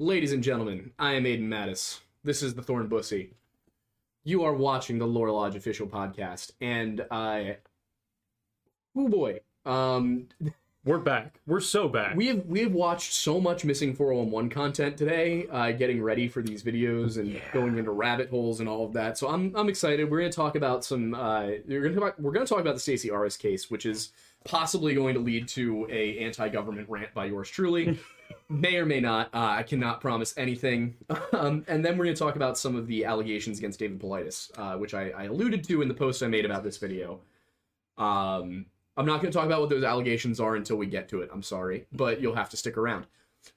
Ladies and gentlemen, I am Aidan Mattis. This is the Thorn Bussy. You are watching the Lore Lodge official podcast, and I, oh boy, um, We're back. We're so back. we have we have watched so much missing 411 content today, uh, getting ready for these videos and going into rabbit holes and all of that. So I'm I'm excited. We're gonna talk about some. Uh, we're gonna talk about, we're gonna talk about the Stacy Arras case, which is possibly going to lead to a anti-government rant by yours truly. may or may not. Uh, I cannot promise anything. Um, and then we're going to talk about some of the allegations against David Paulides, uh, which I, I alluded to in the post I made about this video. Um, I'm not going to talk about what those allegations are until we get to it. I'm sorry, but you'll have to stick around.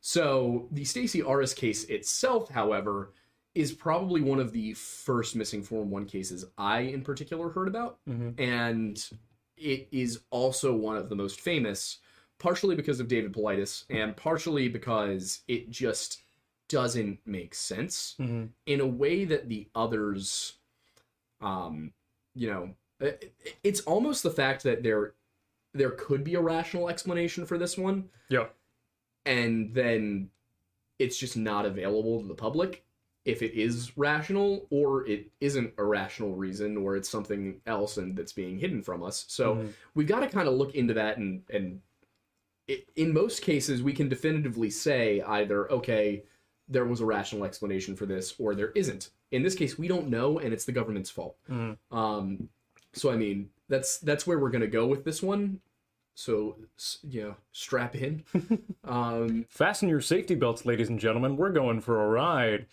So the Stacy Arras case itself, however, is probably one of the first missing 411 cases I, in particular, heard about, and it is also one of the most famous, partially because of David Paulides, and partially because it just doesn't make sense Mhm. in a way that the others, um, you know, it- it's almost the fact that there there could be a rational explanation for this one, Yeah. and then it's just not available to the public if it is rational or it isn't a rational reason or it's something else and that's being hidden from us so Mhm. we've got to kind of look into that and and in most cases we can definitively say either okay there was a rational explanation for this or there isn't in this case we don't know and it's the government's fault Mhm. um so i mean that's that's where we're gonna go with this one so you know strap in um Fasten your safety belts, ladies and gentlemen. We're going for a ride.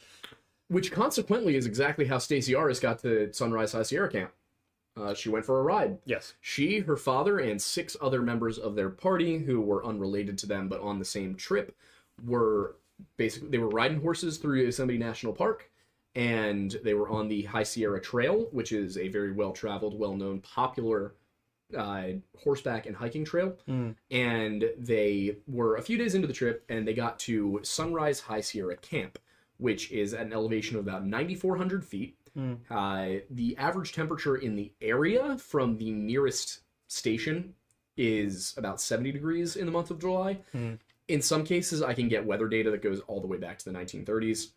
which consequently is exactly how Stacy Arras got to Sunrise High Sierra Camp. Uh, she went for a ride. Yes. She, her father, and six other members of their party who were unrelated to them but on the same trip were basically they were riding horses through Yosemite National Park and they were on the High Sierra Trail, which is a very well traveled, well known, popular uh, horseback and hiking trail. Mm. And they were a few days into the trip and they got to Sunrise High Sierra Camp, which is at an elevation of about 9,400 feet. Mm. Uh, the average temperature in the area from the nearest station is about 70 degrees in the month of July. Mm. In some cases, I can get weather data that goes all the way back to the 1930s.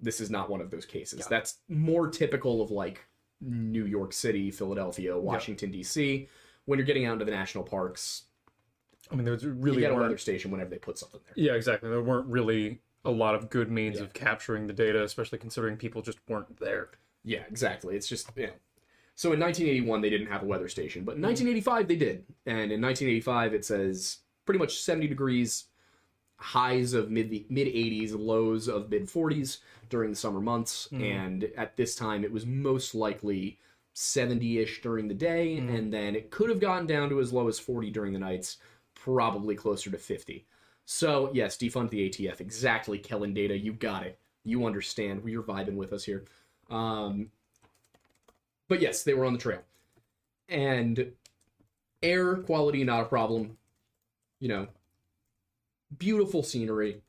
This is not one of those cases. That's more typical of like New York City, Philadelphia, Washington, D.C. When you're getting out into the national parks, I mean, there's you really get a weather station whenever they put something there. Yeah, exactly. There weren't really a lot of good means Yeah. of capturing the data, especially considering people just weren't there. Yeah, exactly. It's just you know. So in 1981 they didn't have a weather station, but in mm-hmm. 1985 they did, and in 1985 it says pretty much 70 degrees, highs of mid mid 80s, lows of mid 40s during the summer months, mm-hmm. and at this time it was most likely 70ish during the day, mm-hmm. and then it could have gotten down to as low as 40 during the nights, probably closer to 50. So yes, defund the ATF. Exactly, Kellen Data. You got it. You understand. You're vibing with us here. Um, but yes, they were on the trail, and air quality not a problem. You know, beautiful scenery,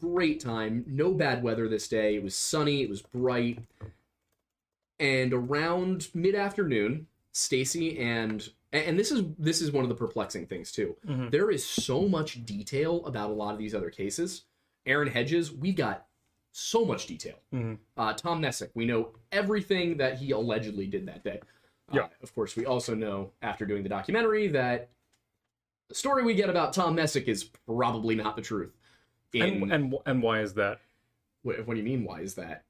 great time, no bad weather this day. It was sunny, it was bright, and around mid afternoon, Stacy and and this is this is one of the perplexing things too. Mhm. There is so much detail about a lot of these other cases. Aaron Hedges, we got so much detail. Mhm. Uh, Tom Messick, we know everything that he allegedly did that day. Uh, Yeah. of course, we also know after doing the documentary that the story we get about Tom Messick is probably not the truth. In, And and and why is that? what, what do you mean? Why is that?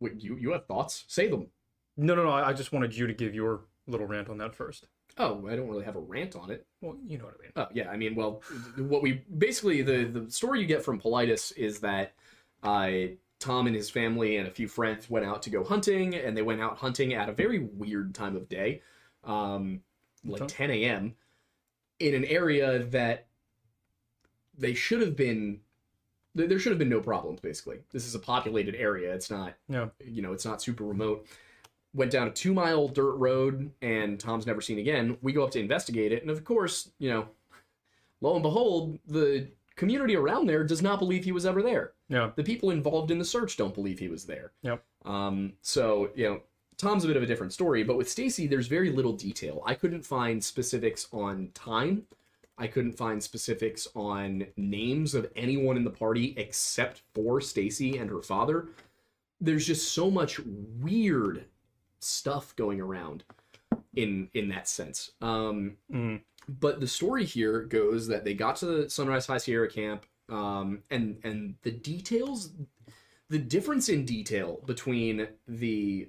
What, you you have thoughts? Say them. No, no, no. I I just wanted you to give your little rant on that first. Oh, I don't really have a rant on it. Well, you know what I mean. Oh yeah, I mean, well, what we basically the the story you get from Paulides is that uh, Tom and his family and a few friends went out to go hunting, and they went out hunting at a very weird time of day, um, like Okay. 10 a.m. in an area that they should have been there there should have been no problems. Basically, this is a populated area. It's not Yeah. you know it's not super remote. Went down a two mile dirt road, and Tom's never seen again. We go up to investigate it, and of course, you know, lo and behold, the community around there does not believe he was ever there. Yeah. The people involved in the search don't believe he was there. Yep. Um, so you know, Tom's a bit of a different story, but with Stacy, there's very little detail. I couldn't find specifics on time. I couldn't find specifics on names of anyone in the party except for Stacy and her father. There's just so much weird stuff going around in in that sense. Um, Mm. But the story here goes that they got to the Sunrise High Sierra camp, um, and and the details, the difference in detail between the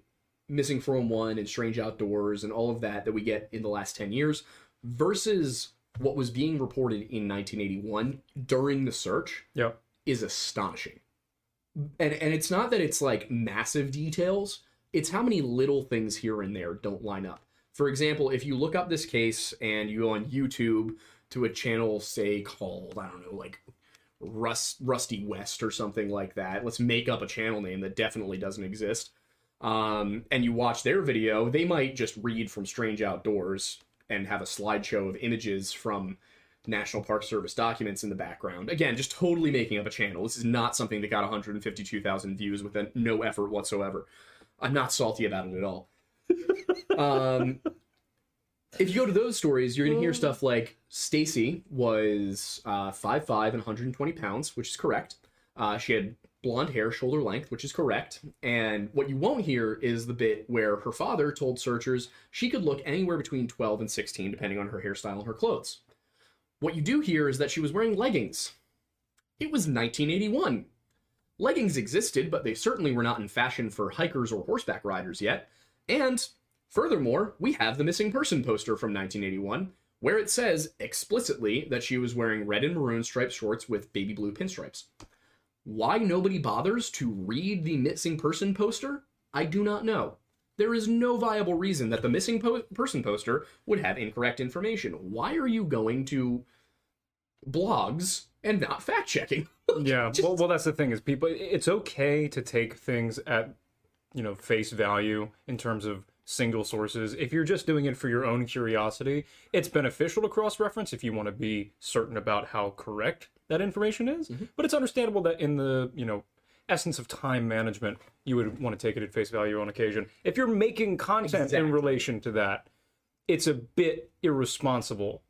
missing 411 and strange outdoors and all of that that we get in the last 10 years versus what was being reported in 1981 during the search Yeah. is astonishing. And and it's not that it's like massive details, it's how many little things here and there don't line up. For example, if you look up this case and you go on YouTube to a channel say called, I don't know, like Rust Rusty West or something like that. Let's make up a channel name that definitely doesn't exist. Um, and you watch their video, they might just read from Strange Outdoors and have a slideshow of images from National Park Service documents in the background. Again, just totally making up a channel. This is not something that got 152,000 views with no effort whatsoever. I'm not salty about it at all. um, if you go to those stories, you're gonna hear stuff like Stacy was uh, 5'5 and 120 pounds, which is correct. Uh, she had blonde hair, shoulder length, which is correct. And what you won't hear is the bit where her father told searchers she could look anywhere between 12 and 16, depending on her hairstyle and her clothes. What you do hear is that she was wearing leggings. It was 1981. Leggings existed, but they certainly were not in fashion for hikers or horseback riders yet. And furthermore, we have the missing person poster from 1981, where it says explicitly that she was wearing red and maroon striped shorts with baby blue pinstripes. Why nobody bothers to read the missing person poster, I do not know. There is no viable reason that the missing po- person poster would have incorrect information. Why are you going to blogs and not fact checking? Yeah. Well, well, that's the thing is people. It's okay to take things at you know face value in terms of single sources. If you're just doing it for your own curiosity, it's beneficial to cross reference if you want to be certain about how correct that information is. Mm-hmm. But it's understandable that in the you know essence of time management, you would want to take it at face value on occasion. If you're making content Exactly. in relation to that, it's a bit irresponsible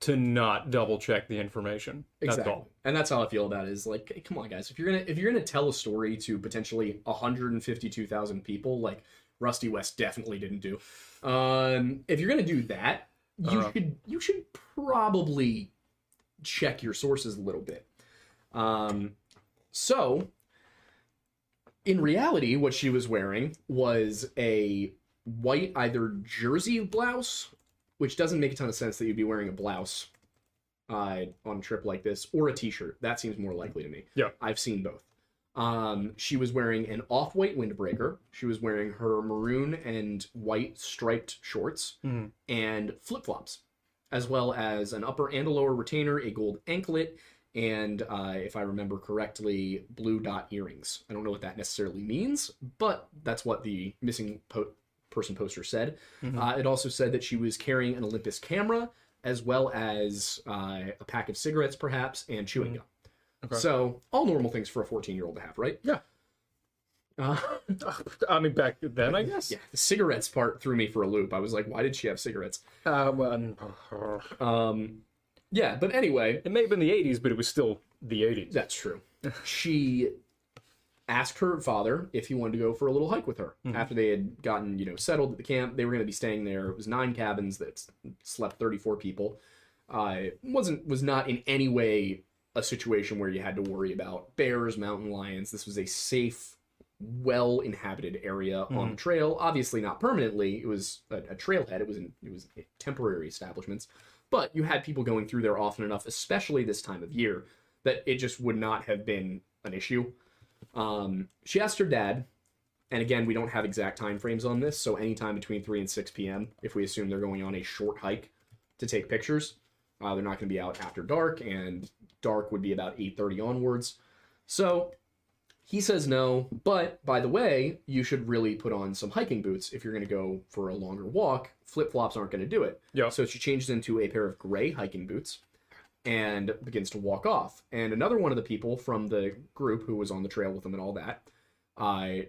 to not double check the information. That's all. And that's how I feel about it. Is like, come on, guys. If you're gonna if you're gonna tell a story to potentially 152,000 people, like Rusty West definitely didn't do. Um, if you're gonna do that, you Uh-huh. should you should probably check your sources a little bit. Um, so in reality, what she was wearing was a white either jersey blouse, which doesn't make a ton of sense that you'd be wearing a blouse uh, on a trip like this, or a t-shirt. That seems more likely to me. Yeah. I've seen both. Um, she was wearing an off-white windbreaker. She was wearing her maroon and white striped shorts Mhm. and flip-flops, as well as an upper and a lower retainer, a gold anklet, and uh, if I remember correctly, blue dot earrings. I don't know what that necessarily means, but that's what the missing po- person poster said. Mhm. Uh, it also said that she was carrying an Olympus camera, as well as uh, a pack of cigarettes, perhaps, and chewing Mhm. gum. Okay. So all normal things for a 14 year old to have, right? Yeah. Uh, I mean, back then, I guess. yeah, the cigarettes part threw me for a loop. I was like, why did she have cigarettes? Uh, well, Um, yeah, but anyway, it may have been the 80s, but it was still the 80s. That's true. she asked her father if he wanted to go for a little hike with her Mhm. after they had gotten, you know, settled at the camp. They were going to be staying there. It was nine cabins that slept 34 people. Uh, wasn't was not in any way a situation where you had to worry about bears, mountain lions. This was a safe, well inhabited area on the trail. Obviously not permanently. It was a, a trailhead. It was in, it was temporary establishments, but you had people going through there often enough, especially this time of year, that it just would not have been an issue. Um, she asked her dad, and again, we don't have exact time frames on this, so anytime between 3 and 6 p.m., if we assume they're going on a short hike to take pictures, uh, they're not going to be out after dark, and dark would be about 8.30 onwards. So he says no, but by the way, you should really put on some hiking boots if you're going to go for a longer walk. Flip flops aren't going to do it. Yeah. So she changes into a pair of gray hiking boots and begins to walk off. And another one of the people from the group who was on the trail with them and all that, I,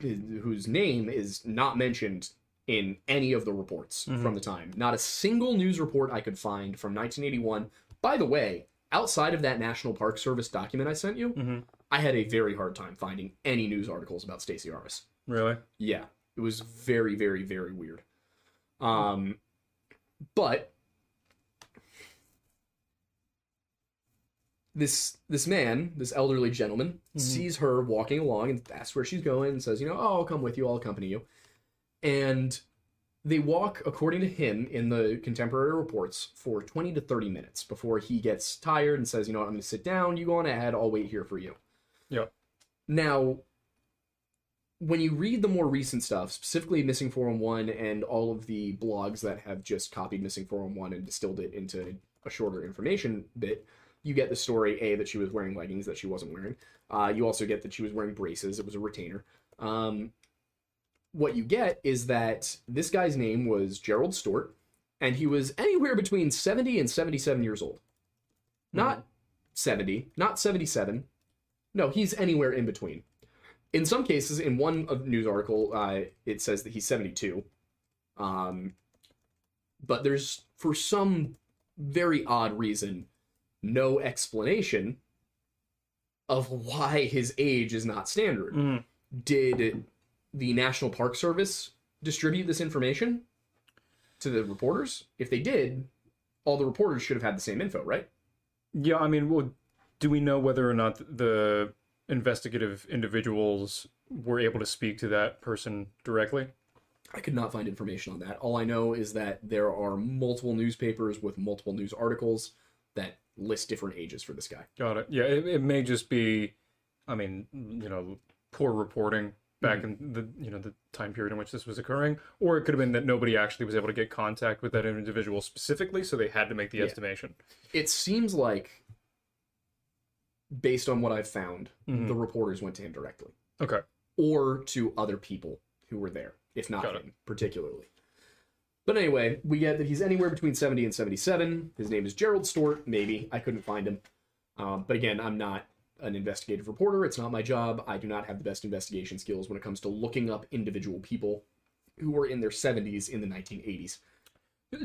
whose name is not mentioned in any of the reports mm-hmm. from the time. Not a single news report I could find from 1981. By the way, outside of that National Park Service document I sent you, Mhm. I had a very hard time finding any news articles about Stacy Arras. Really? Yeah, it was very, very, very weird. Um, but this this man, this elderly gentleman, sees her walking along and asks where she's going and says, you know, oh, I'll come with you, I'll accompany you. And they walk, according to him in the contemporary reports, for 20 to 30 minutes before he gets tired and says, you know what, I'm going to sit down, you go on ahead, I'll wait here for you. Yeah. Now, when you read the more recent stuff, specifically Missing 411 and all of the blogs that have just copied Missing 411 and distilled it into a shorter information bit, you get the story A, that she was wearing leggings that she wasn't wearing. Uh, you also get that she was wearing braces, it was a retainer. Um, what you get is that this guy's name was Gerald Stort, and he was anywhere between 70 and 77 years old. Not 70, not 77. No, he's anywhere in between. In some cases, in one of news article, uh, it says that he's 72. Um, but there's, for some very odd reason, no explanation of why his age is not standard. Mhm. Did the National Park Service distribute this information to the reporters? If they did, all the reporters should have had the same info, right? Yeah, I mean, well, do we know whether or not the investigative individuals were able to speak to that person directly? I could not find information on that. All I know is that there are multiple newspapers with multiple news articles that list different ages for this guy. Got it. Yeah, it, it may just be, I mean, you know, poor reporting back in the you know the time period in which this was occurring, or it could have been that nobody actually was able to get contact with that individual specifically, so they had to make the estimation. It seems like, based on what I've found, Mhm. the reporters went to him directly Okay. or to other people who were there, if not Got it. him particularly. But anyway, we get that he's anywhere between 70 and 77. His name is Gerald Stort, maybe. I couldn't find him. Um, but again, I'm not an investigative reporter. It's not my job. I do not have the best investigation skills when it comes to looking up individual people who were in their 70s in the 1980s.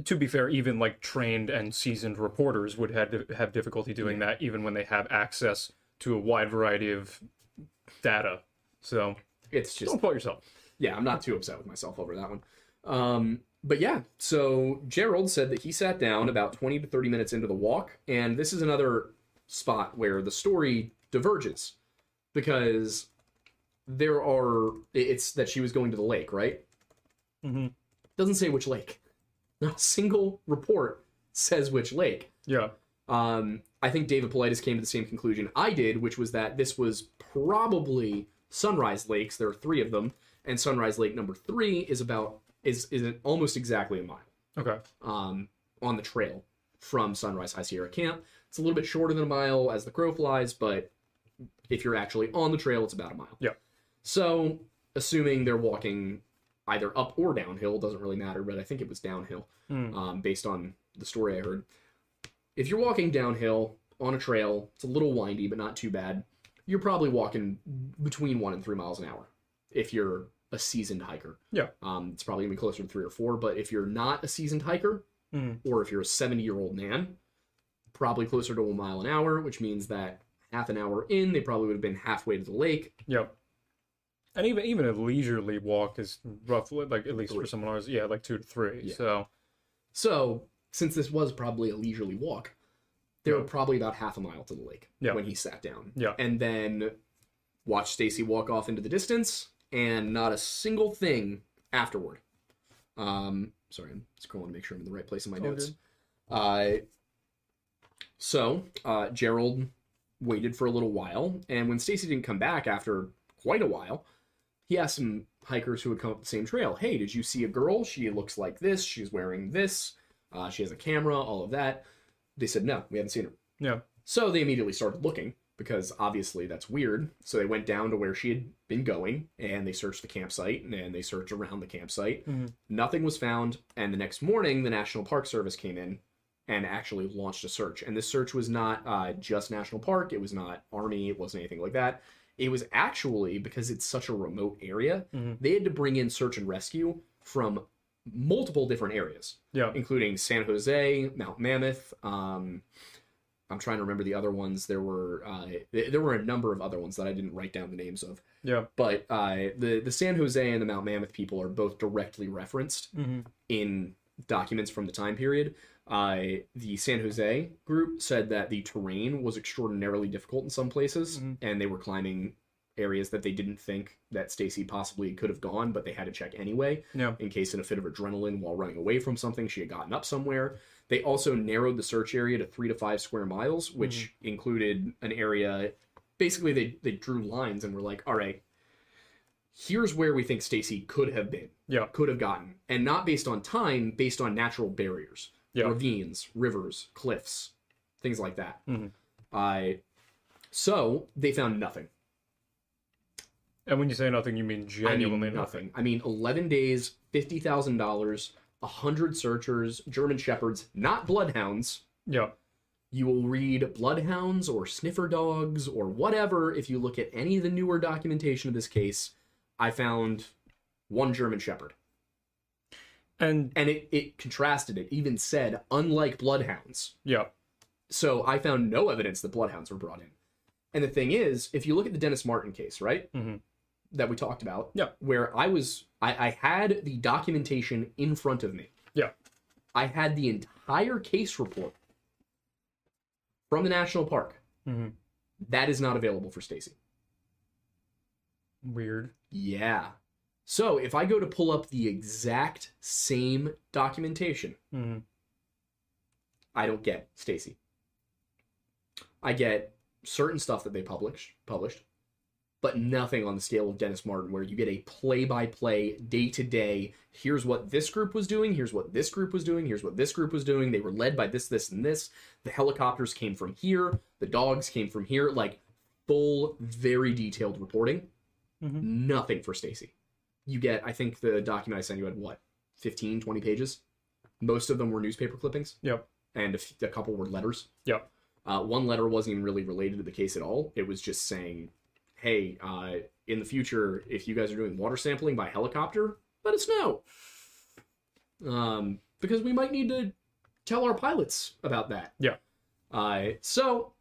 To be fair, even like trained and seasoned reporters would have have difficulty doing that, even when they have access to a wide variety of data. So It's just don't fault yourself. yeah, I'm not too upset with myself over that one. Um, but yeah, so Gerald said that he sat down about 20 to 30 minutes into the walk, and this is another spot where the story diverges because there are it's that she was going to the lake, right? hmm Doesn't say which lake. Not a single report says which lake. Yeah. Um, I think David Paulides came to the same conclusion I did, which was that this was probably Sunrise Lakes. There are three of them, and Sunrise Lake number three is about is is almost exactly a mile Okay. um, on the trail from Sunrise High Sierra Camp. It's a little bit shorter than a mile as the crow flies, but if you're actually on the trail, it's about a mile. Yeah. So, assuming they're walking either up or downhill, doesn't really matter, but I think it was downhill Hmm. um, based on the story I heard. If you're walking downhill on a trail, it's a little windy, but not too bad. You're probably walking between one and three miles an hour if you're a seasoned hiker. Yeah. Um, it's probably gonna be closer to three or four, but if you're not a seasoned hiker, Mhm. or if you're a 70 year old man, probably closer to a mile an hour, which means that half an hour in, they probably would have been halfway to the lake. Yep. And even even a leisurely walk is roughly like at least Three. for someone else, yeah, like two to three. Yeah. So So, since this was probably a leisurely walk, they were probably about half a mile to the lake Yeah. when he sat down. Yeah. And then watched Stacy walk off into the distance, and not a single thing afterward. Um, sorry, I'm scrolling to make sure I'm in the right place in my notes. good. Uh, so uh, Gerald waited for a little while, and when Stacy didn't come back after quite a while, he asked some hikers who had come up the same trail, "Hey, did you see a girl? She looks like this. She's wearing this. Uh, she has a camera. All of that." They said, "No, we haven't seen her." yeah. So they immediately started looking, because obviously that's weird. So they went down to where she had been going and they searched the campsite and they searched around the campsite. Nothing was found. And the next morning, the National Park Service came in and actually launched a search. And this search was not uh, just National Park, it was not Army, it wasn't anything like that. It was actually because it's such a remote area, they had to bring in search and rescue from multiple different areas Yeah. including San Jose, Mount Mammoth. Um, I'm trying to remember the other ones. There were uh, there were a number of other ones that I didn't write down the names of. Yeah. But uh, the the San Jose and the Mount Mammoth people are both directly referenced Mm-hmm. in documents from the time period. Uh, the San Jose group said that the terrain was extraordinarily difficult in some places, and they were climbing areas that they didn't think that Stacy possibly could have gone, but they had to check anyway Yeah. in case in a fit of adrenaline while running away from something she had gotten up somewhere. They also narrowed the search area to three to five square miles, which included an area. Basically, they they drew lines and were like, "All right, here's where we think Stacy could have been, Yeah. could have gotten, and not based on time, based on natural barriers, Yeah. ravines, rivers, cliffs, things like that." Mhm. I so they found nothing. And when you say nothing, you mean I genuinely mean, nothing. nothing. I mean, 11 days, $50,000, 100 searchers, German shepherds, not bloodhounds. Yeah. You will read bloodhounds or sniffer dogs or whatever if you look at any of the newer documentation of this case. I found one German shepherd. And And it, it contrasted, it even said, unlike bloodhounds. yeah. So I found no evidence that bloodhounds were brought in. And the thing is, if you look at the Dennis Martin case, right? Mhm. That we talked about, Yeah. where I was, I, I had the documentation in front of me. Yeah. I had the entire case report from the national park. Mhm. That is not available for Stacy. Weird. Yeah. So if I go to pull up the exact same documentation, hmm I don't get Stacy. I get certain stuff that they published, published, but nothing on the scale of Dennis Martin, where you get a play-by-play, day-to-day. Here's what this group was doing. Here's what this group was doing. Here's what this group was doing. They were led by this, this, and this. The helicopters came from here. The dogs came from here. Like full, very detailed reporting. Mhm. Nothing for Stacy. You get, I think the document I sent you had what, 15, 20 pages. Most of them were newspaper clippings Yep. and a, f- a couple were letters. Yep. Uh, one letter wasn't even really related to the case at all. It was just saying, "Hey, uh, in the future, if you guys are doing water sampling by helicopter, let us know, um, because we might need to tell our pilots about that." Yeah. Uh, so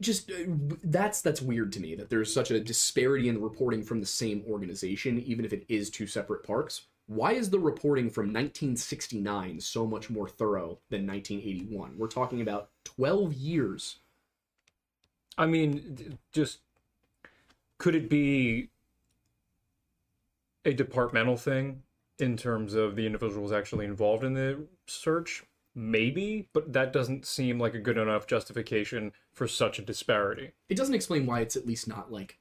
just uh, that's that's weird to me that there's such a disparity in the reporting from the same organization, even if it is two separate parks. Why is the reporting from 1969 so much more thorough than 1981? We're talking about 12 years. I mean, just could it be a departmental thing in terms of the individuals actually involved in the search? Maybe, but that doesn't seem like a good enough justification for such a disparity. It doesn't explain why it's at least not like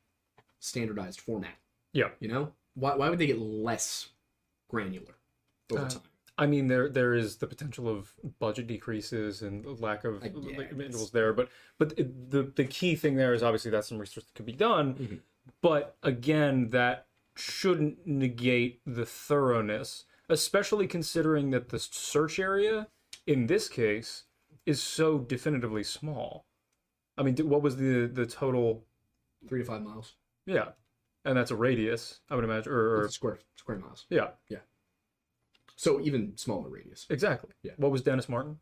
standardized format. Yeah. You know, why why would they get less granular over Uh, time? I mean, there there is the potential of budget decreases and lack of individuals there, but but it- the the key thing there is obviously that's some research that could be done, Mhm. but again, that shouldn't negate the thoroughness, especially considering that the search area in this case is so definitively small. I mean, what was the the total? Three to five miles. Yeah, and that's a radius, I would imagine, or, or square square miles. yeah, yeah. So even smaller radius. exactly. Yeah. What was Dennis Martin?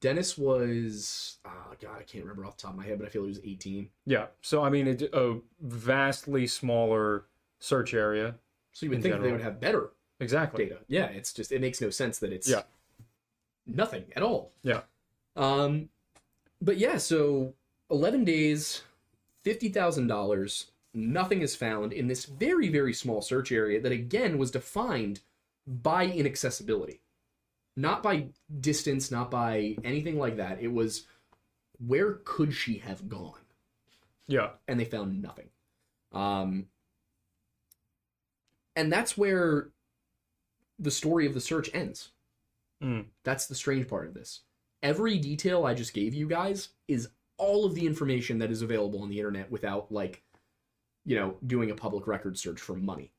Dennis was, oh God, I can't remember off the top of my head, but I feel he was 18. Yeah. So I mean, it, a vastly smaller search area. So you would think they would have better Exactly. data. Yeah, it's just it makes no sense that it's Yeah. Nothing at all. Yeah. Um, but yeah, so 11 days, $50,000, nothing is found in this very, very small search area that again was defined by inaccessibility. Not by distance, not by anything like that. It was where could she have gone? Yeah. and they found nothing. Um, and that's where the story of the search ends. Mm. That's the strange part of this. Every detail I just gave you guys is all of the information that is available on the internet without like you know doing a public record search for money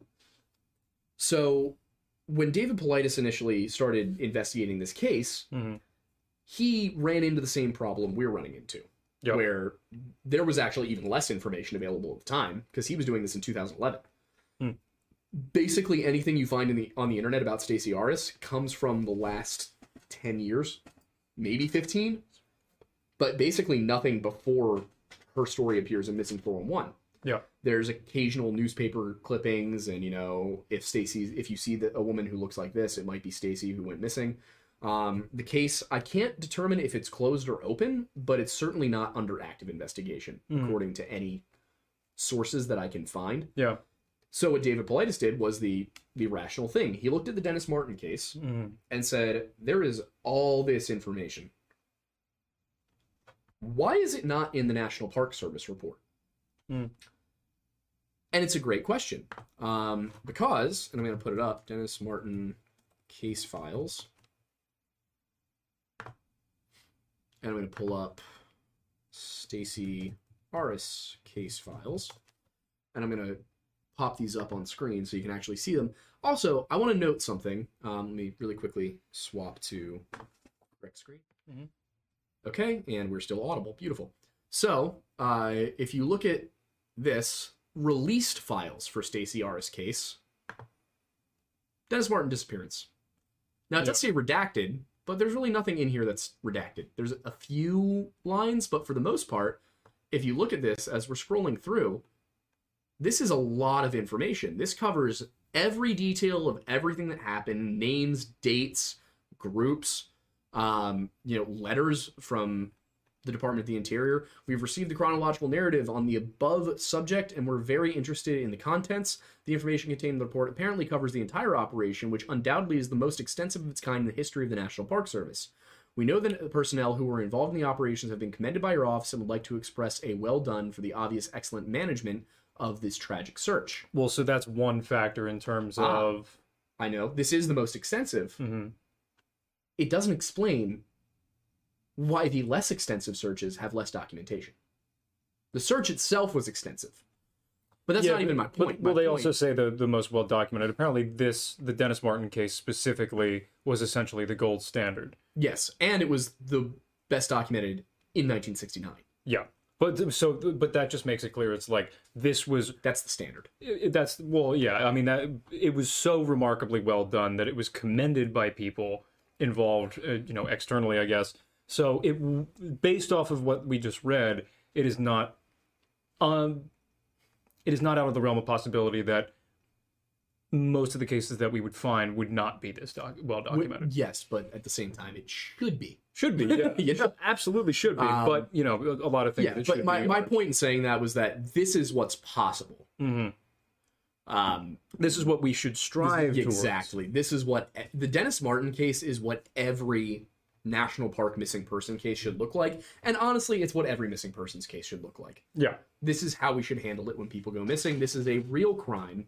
so when david paulides initially started investigating this case Mhm. he ran into the same problem we're running into Yep. where there was actually even less information available at the time because he was doing this in 2011 Hmm. Basically anything you find in the on the internet about Stacy Arras comes from the last 10 years, maybe 15, but basically nothing before her story appears in Missing 411. Yeah. There's occasional newspaper clippings and you know, if Stacy if you see that a woman who looks like this, it might be Stacy who went missing. Um, the case I can't determine if it's closed or open, but it's certainly not under active investigation Mhm. according to any sources that I can find. Yeah. So what David Paulides did was the the rational thing. He looked at the Dennis Martin case Mhm. and said, "There is all this information. Why is it not in the National Park Service report?" Hmm. And it's a great question um, because, and I'm going to put it up: Dennis Martin case files, and I'm going to pull up Stacy Arras case files, and I'm going to pop these up on screen so you can actually see them. Also, I want to note something. Um, let me really quickly swap to correct screen. Mhm. Okay, and we're still audible. Beautiful. So, uh, if you look at this released files for Stacy Arras case, Dennis Martin disappearance. Now it does say redacted, but there's really nothing in here that's redacted. There's a few lines, but for the most part, if you look at this as we're scrolling through, this is a lot of information. This covers every detail of everything that happened, names, dates, groups, um, you know, letters from the Department of the Interior. We've received the chronological narrative on the above subject, and we're very interested in the contents. The information contained in the report apparently covers the entire operation, which undoubtedly is the most extensive of its kind in the history of the National Park Service. We know that the personnel who were involved in the operations have been commended by your office and would like to express a well done for the obvious excellent management of this tragic search. Well, so that's one factor in terms Ah. of. I know this is the most extensive. Mhm. It doesn't explain why the less extensive searches have less documentation. The search itself was extensive. But that's Yeah, not even my but- point. well, My they point- also say the the most well documented. Apparently, this the Dennis Martin case specifically was essentially the gold standard. Yes, and it was the best documented in 1969. Yeah, but so but that just makes it clear. It's like this was That's the standard. it- that's well, yeah. I mean that it was so remarkably well done that it was commended by people involved, uh, you know, externally, I guess. So it based off of what we just read, it is not um it is not out of the realm of possibility that most of the cases that we would find would not be this doc- well documented. Yes, but at the same time, it should be. Should be, yeah. You know? absolutely should be. Um, but you know, a lot of things. Yeah, but my, be my point in saying that was that this is what's possible. Mhm. Um, This is what we should strive exactly. This is what the Dennis Martin case is. What every national park missing person case should look like, and honestly, it's what every missing persons case should look like. Yeah. This is how we should handle it when people go missing. This is a real crime,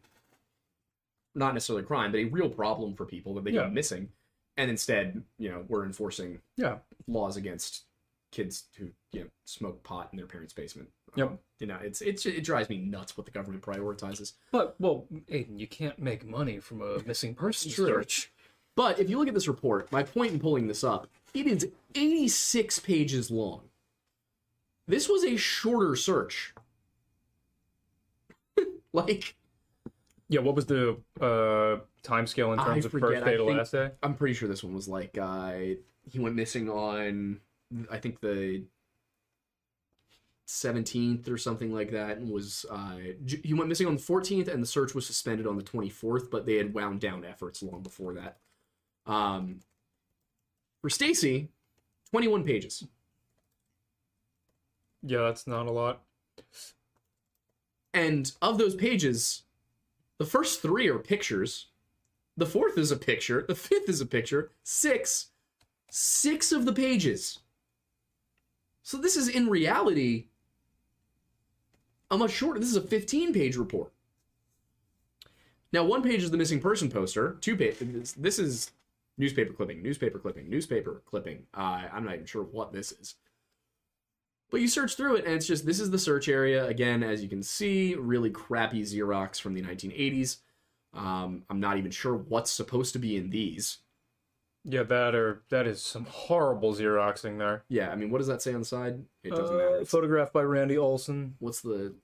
not necessarily a crime, but a real problem for people that they Yeah. go missing, and instead, you know, we're enforcing Yeah. laws against kids who you know smoke pot in their parents' basement. Yep. Um, you know, it's it's it drives me nuts what the government prioritizes. But well, Aidan, you can't make money from a missing person search. But if you look at this report, my point in pulling this up, it is 86 pages long. This was a shorter search. like, Yeah, what was the uh time scale in I terms of forget, first day I to last day? I'm pretty sure this one was like, uh, he went missing on, I think the 17th or something like that, and was, uh, he went missing on the 14th, and the search was suspended on the 24th, but they had wound down efforts long before that. Um, for Stacy, 21 pages. Yeah, that's not a lot. And of those pages, the first three are pictures. The fourth is a picture. The fifth is a picture. Six. Six of the pages. So this is in reality a much shorter. This is a 15 page report. Now, one page is the missing person poster. Two pages. This is newspaper clipping, newspaper clipping, newspaper clipping. Uh, I'm not even sure what this is. But you search through it, and it's just this is the search area. Again, as you can see, really crappy Xerox from the 1980s. Um, I'm not even sure what's supposed to be in these. Yeah, that or that is some horrible xeroxing there. Yeah, I mean, what does that say on the side? It doesn't Uh, matter. It's- photographed by Randy Olson. What's the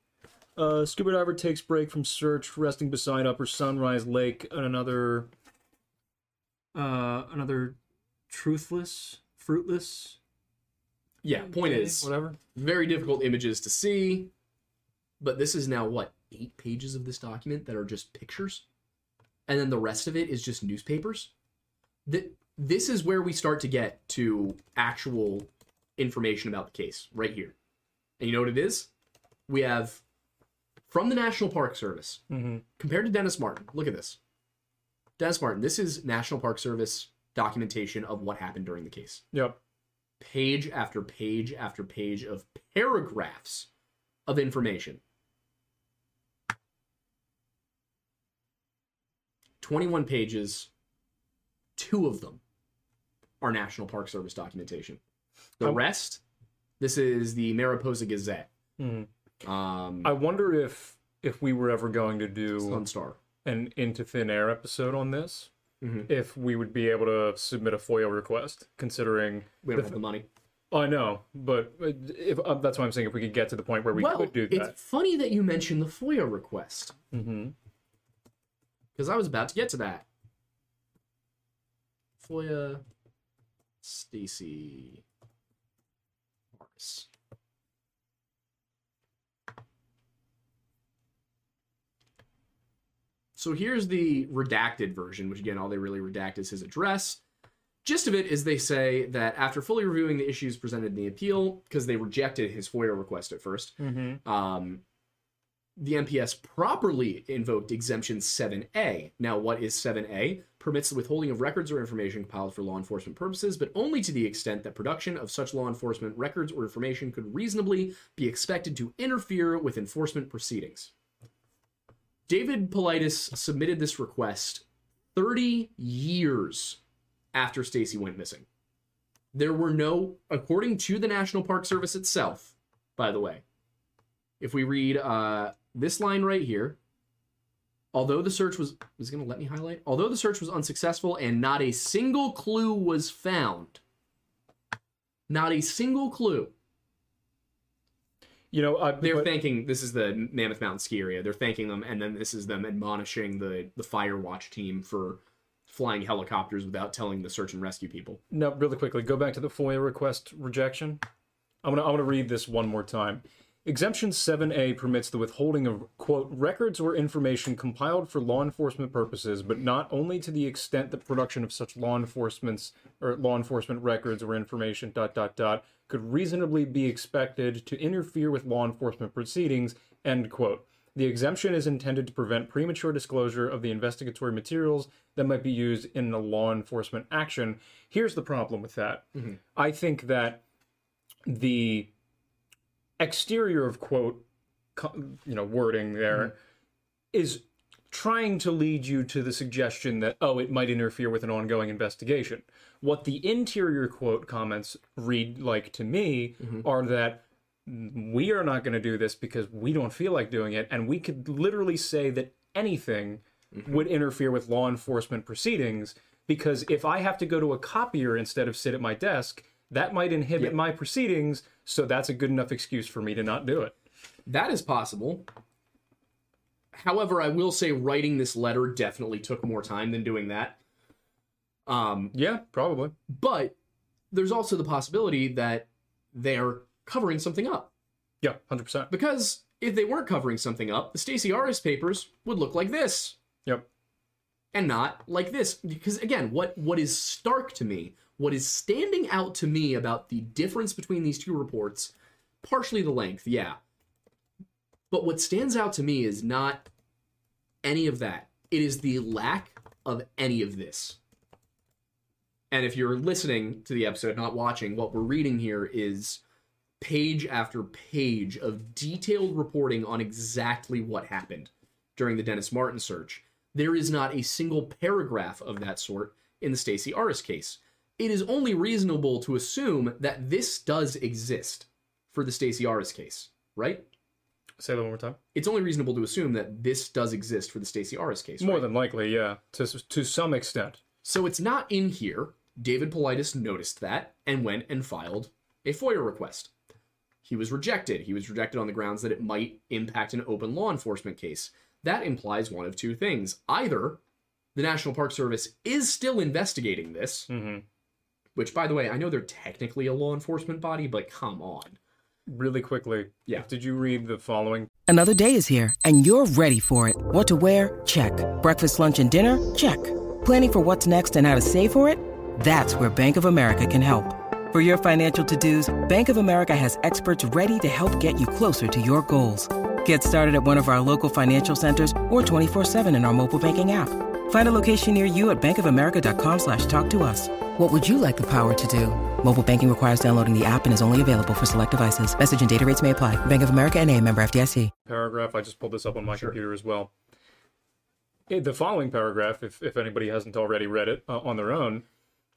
Uh, scuba diver takes break from search, resting beside Upper Sunrise Lake, and another, uh, another truthless, fruitless. Yeah? Point is, whatever. very difficult images to see. But this is now what eight pages of this document that are just pictures, and then the rest of it is just newspapers. That this is where we start to get to actual information about the case right here. And you know what it is? We have from the National Park Service Mm-hmm. compared to Dennis Martin. Look at this. Dennis Martin. This is National Park Service documentation of what happened during the case Yep. Page after page after page of paragraphs of information. 21 pages, two of them are National Park Service documentation. The Um, rest, this is the Mariposa Gazette, Mhm. um, I wonder if if we were ever going to do Sun Star. an into thin air episode on this, Mhm. if we would be able to submit a FOIA request, considering We don't have the money. I know, but if uh, that's why I'm saying if we could get to the point where we well, could do that. it's funny that you mentioned the FOIA request. Mm-hmm. because I was about to get to that. FOIA Stacy Morris. So here's the redacted version, which again, all they really redact is his address. Gist of it is they say that after fully reviewing the issues presented in the appeal, because they rejected his FOIA request at first, Mm-hmm. um, the NPS properly invoked exemption 7A. Now, what is 7A? Permits the withholding of records or information compiled for law enforcement purposes, but only to the extent that production of such law enforcement records or information could reasonably be expected to interfere with enforcement proceedings. David Paulides submitted this request 30 years after Stacy went missing. There were no, according to the National Park Service itself, by the way, if we read uh, this line right here, although the search was is going to let me highlight, although the search was unsuccessful and not a single clue was found, not a single clue. You know, I, They're but- thanking this is the Mammoth Mountain ski area. They're thanking them, and then this is them admonishing the the fire watch team for flying helicopters without telling the search and rescue people. No, really quickly, go back to the FOIA request rejection. I'm gonna I'm gonna read this one more time. Exemption 7A permits the withholding of quote records or information compiled for law enforcement purposes, but not only to the extent that production of such law enforcement's or law enforcement records or information dot dot dot could reasonably be expected to interfere with law enforcement proceedings. End quote. The exemption is intended to prevent premature disclosure of the investigatory materials that might be used in a law enforcement action. Here's the problem with that. Mm-hmm. I think that the exterior of quote, you know, wording there mm-hmm. is trying to lead you to the suggestion that oh, it might interfere with an ongoing investigation. What the interior quote comments read like to me mm-hmm. are that we are not going to do this because we don't feel like doing it and we could literally say that anything mm-hmm. would interfere with law enforcement proceedings because if i have to go to a copier instead of sit at my desk that might inhibit my proceedings so that's a good enough excuse for me to not do it That is possible. However, I will say writing this letter definitely took more time than doing that. Um, yeah probably but there's also the possibility that they're covering something up. yeah 100% Because if they weren't covering something up, the Stacy Arras papers would look like this yep and not like this. Because again, what what is stark to me, what is standing out to me about the difference between these two reports, partially the length, yeah. But what stands out to me is not any of that. It is the lack of any of this. And if you're listening to the episode, not watching, what we're reading here is page after page of detailed reporting on exactly what happened during the Dennis Martin search. There is not a single paragraph of that sort in the Stacy Arras case. It is only reasonable to assume that this does exist. for the Stacy Arras case, right? Say that one more time. It's only reasonable to assume that this does exist for the Stacy Arras case. More right? than likely, yeah, to to some extent. So it's not in here. David Paulides noticed that and went and filed a FOIA request. He was rejected. He was rejected on the grounds that it might impact an open law enforcement case. That implies one of two things. Either the National Park Service is still investigating this, hmm which, by the way, I know they're technically a law enforcement body, but come on. Really quickly, Yeah. Did you read the following? Another day is here, and you're ready for it. What to wear? Check. Breakfast, lunch, and dinner? Check. Planning for what's next and how to save for it? That's where Bank of America can help. For your financial to-dos, Bank of America has experts ready to help get you closer to your goals. Get started at one of our local financial centers or 24-7 in our mobile banking app. Find a location near you at bankofamerica.com slash talk to us. What would you like the power to do? Mobile banking requires downloading the app and is only available for select devices. Message and data rates may apply. Bank of America and a member FDIC. paragraph. I just pulled this up on my computer as well. The following paragraph, if, if anybody hasn't already read it uh, on their own,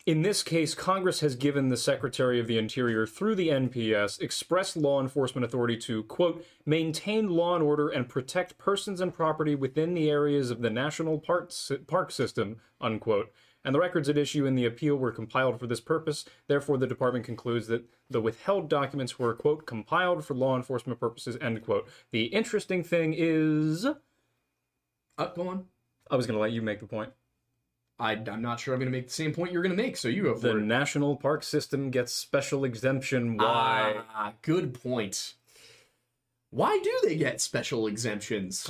in this case, Congress has given the Secretary of the Interior through the NPS express law enforcement authority to, quote, maintain law and order and protect persons and property within the areas of the national park, park system, unquote. And the records at issue in the appeal were compiled for this purpose. Therefore, the department concludes that the withheld documents were, quote, compiled for law enforcement purposes, end quote. The interesting thing is. Uh, go on. I was going to let you make the point. I, I'm not sure I'm going to make the same point you're going to make, so you go The it. national park system gets special exemption. Why? Ah, good point. Why do they get special exemptions?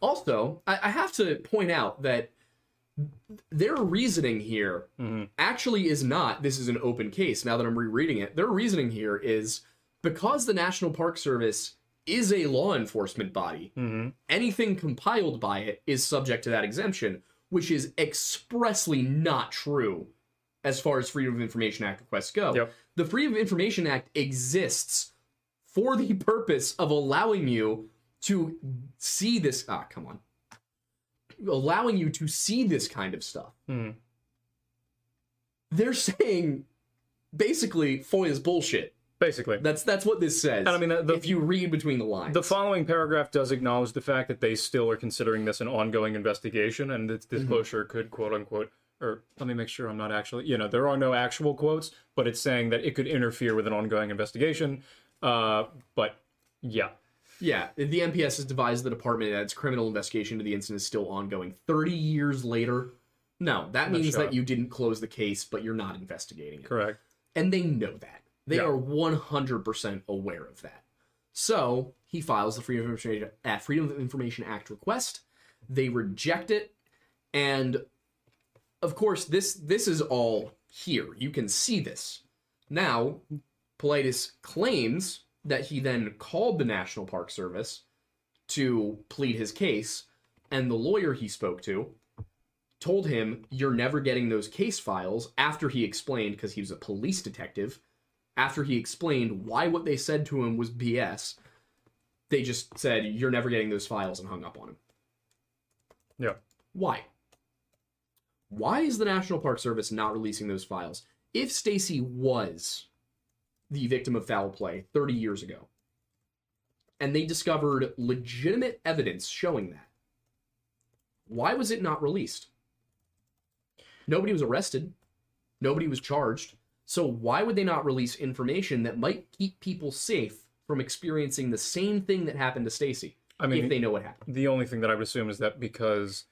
also, I, I have to point out that their reasoning here Mhm. actually is not this is an open case now that I'm rereading it. Their reasoning here is because the National Park Service is a law enforcement body, Mhm. anything compiled by it is subject to that exemption, which is expressly not true as far as Freedom of Information Act requests go. Yep. The Freedom of Information Act exists for the purpose of allowing you to see this. Ah, come on. Allowing you to see this kind of stuff. Mhm. They're saying basically FOIA is bullshit. Basically. That's that's what this says. And I mean, uh, the- if you read between the lines. The following paragraph does acknowledge the fact that they still are considering this an ongoing investigation, and its disclosure could quote unquote, or let me make sure I'm not actually, you know, there are no actual quotes, but it's saying that it could interfere with an ongoing investigation. Uh, but yeah, Yeah, the NPS has devised the department that its criminal investigation into the incident is still ongoing. 30 years later? No, that means that you didn't close the case, but you're not investigating it. correct. And they know that. They Yeah. are 100% aware of that. So he files the Freedom of Information, uh, Freedom of Information Act request. They reject it. And of course, this this is all here. You can see this. Now, Paulides claims that he then called the National Park Service to plead his case, and the lawyer he spoke to told him you're never getting those case files after he explained because he was a police detective after he explained why what they said to him was bs they just said you're never getting those files and hung up on him Yeah. why why is the national park service not releasing those files if stacy was the victim of foul play 30 years ago and they discovered legitimate evidence showing that why was it not released Nobody was arrested. Nobody was charged. So why would they not release information that might keep people safe from experiencing the same thing that happened to Stacy? I mean, if they know what happened. the only thing that I would assume is that because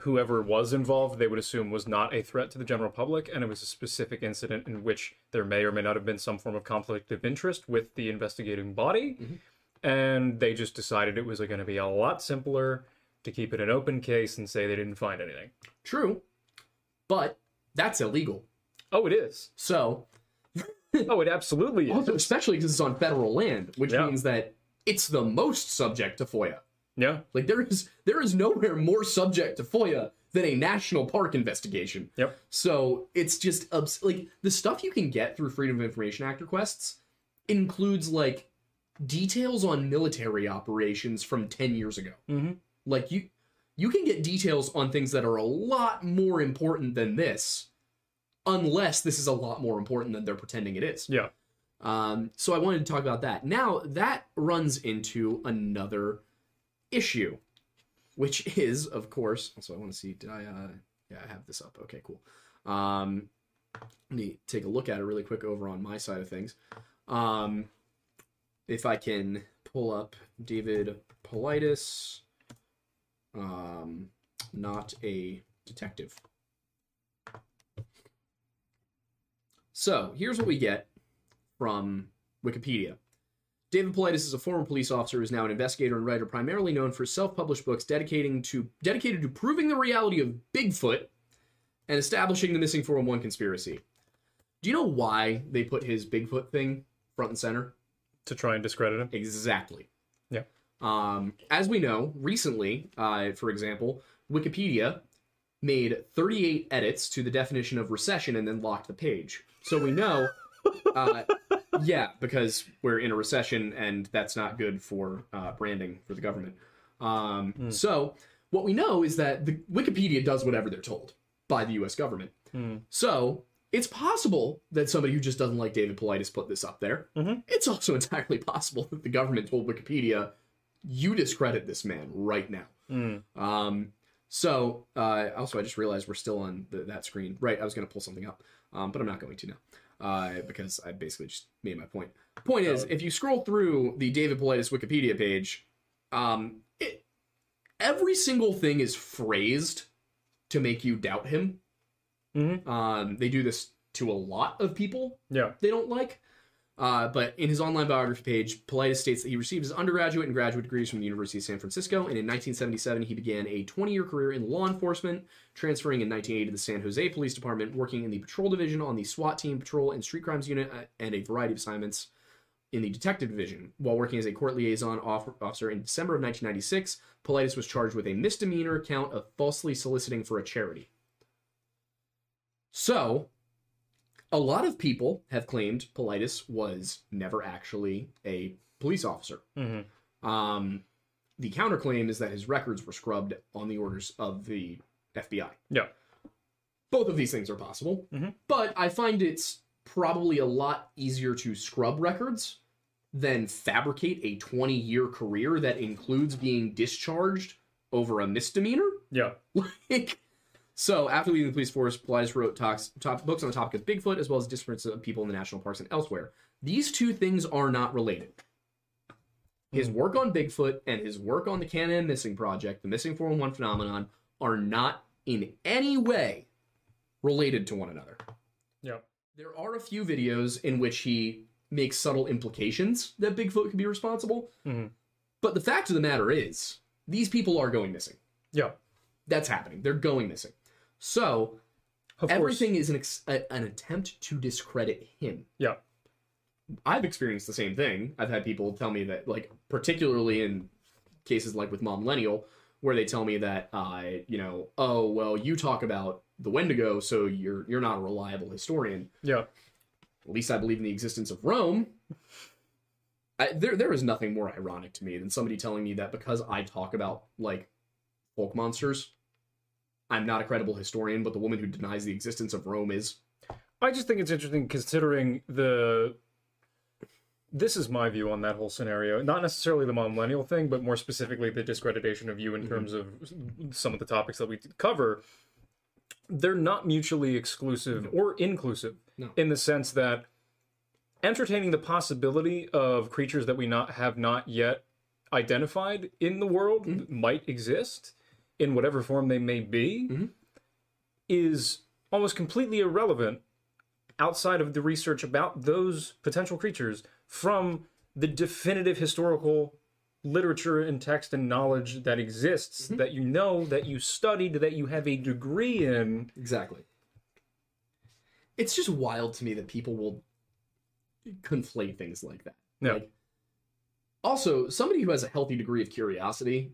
whoever was involved, they would assume was not a threat to the general public, and it was a specific incident in which there may or may not have been some form of conflict of interest with the investigating body, mm-hmm. and they just decided it was going to be a lot simpler to keep it an open case and say they didn't find anything. True, but that's illegal. Oh, it is. So Oh, it absolutely is. especially because it's on federal land, which Yeah. means that it's the most subject to FOIA. Yeah. Like there is there is nowhere more subject to FOIA than a national park investigation. Yep. So it's just abs- like the stuff you can get through Freedom of Information Act requests includes like details on military operations from 10 years ago. Mhm. Like you you can get details on things that are a lot more important than this unless this is a lot more important than they're pretending it is. Yeah. Um, so I wanted to talk about that. Now that runs into another issue, which is, of course. Also, I want to see. Did I? Uh, yeah, I have this up. Okay, cool. Um, let me take a look at it really quick over on my side of things. Um, if I can pull up David Paulides, um, not a detective. So here's what we get from Wikipedia. David Paulides is a former police officer who is now an investigator and writer, primarily known for self-published books dedicating to dedicated to proving the reality of Bigfoot and establishing the missing 411 conspiracy. Do you know why they put his Bigfoot thing front and center? To try and discredit him. Exactly. Yeah. Um, as we know, recently, uh, for example, Wikipedia made 38 edits to the definition of recession and then locked the page. So we know, uh, yeah, because we're in a recession and that's not good for uh, branding for the government. Um, So what we know is that the Wikipedia does whatever they're told by the U.S. government. So it's possible that somebody who just doesn't like David Paulides put this up there. It's also entirely possible that the government told Wikipedia, "You discredit this man right now." Um, so uh, also, I just realized we're still on the, that screen. Right, I was going to pull something up, um, but I'm not going to now uh, because I basically just made my point. Point is, if you scroll through the David Paulides Wikipedia page, um, it, every single thing is phrased to make you doubt him. Mhm. Um, they do this to a lot of people Yeah. they don't like. Uh, but in his online biography page, Paulides states that he received his undergraduate and graduate degrees from the University of San Francisco, and in 1977 he began a 20-year career in law enforcement, transferring in 1980 to the San Jose Police Department, working in the patrol division on the SWAT team, patrol and street crimes unit, uh, and a variety of assignments in the detective division. While working as a court liaison off- officer in December of 1996, Paulides was charged with a misdemeanor count of falsely soliciting for a charity. So, a lot of people have claimed Paulides was never actually a police officer. Mhm. Um, the counterclaim is that his records were scrubbed on the orders of the FBI. Yeah. Both of these things are possible, Mhm. but I find it's probably a lot easier to scrub records than fabricate a 20 year career that includes being discharged over a misdemeanor. Yeah. Like, so after leaving the police force, Paulides wrote talks, top, books on the topic of Bigfoot as well as disappearance of people in the national parks and elsewhere. These two things are not related. His work on Bigfoot and his work on the CanAm Missing Project, the Missing 411 phenomenon, are not in any way related to one another. Yeah. There are a few videos in which he makes subtle implications that Bigfoot could be responsible. Mhm. But the fact of the matter is, these people are going missing. Yeah. That's happening. They're going missing. So Of course. everything is an, ex- a, an attempt to discredit him. Yeah. I've experienced the same thing. I've had people tell me that, like, particularly in cases like with Mom Millennial, where they tell me that, uh, you know, oh well, you talk about the Wendigo, so you're you're not a reliable historian. Yeah. At least I believe in the existence of Rome. I, there, there is nothing more ironic to me than somebody telling me that because I talk about like folk monsters, I'm not a credible historian, but the woman who denies the existence of Rome is. I just think it's interesting considering the. This is my view on that whole scenario. Not necessarily the millennial thing, but more specifically the discreditation of you in mm-hmm. terms of some of the topics that we cover. They're not mutually exclusive or inclusive No. in the sense that entertaining the possibility of creatures that we not have not yet identified in the world mm-hmm. might exist in whatever form they may be mm-hmm. is almost completely irrelevant outside of the research about those potential creatures from the definitive historical literature and text and knowledge that exists mm-hmm. that you know that you studied that you have a degree in Exactly. It's just wild to me that people will conflate things like that. Yeah. Like, also, somebody who has a healthy degree of curiosity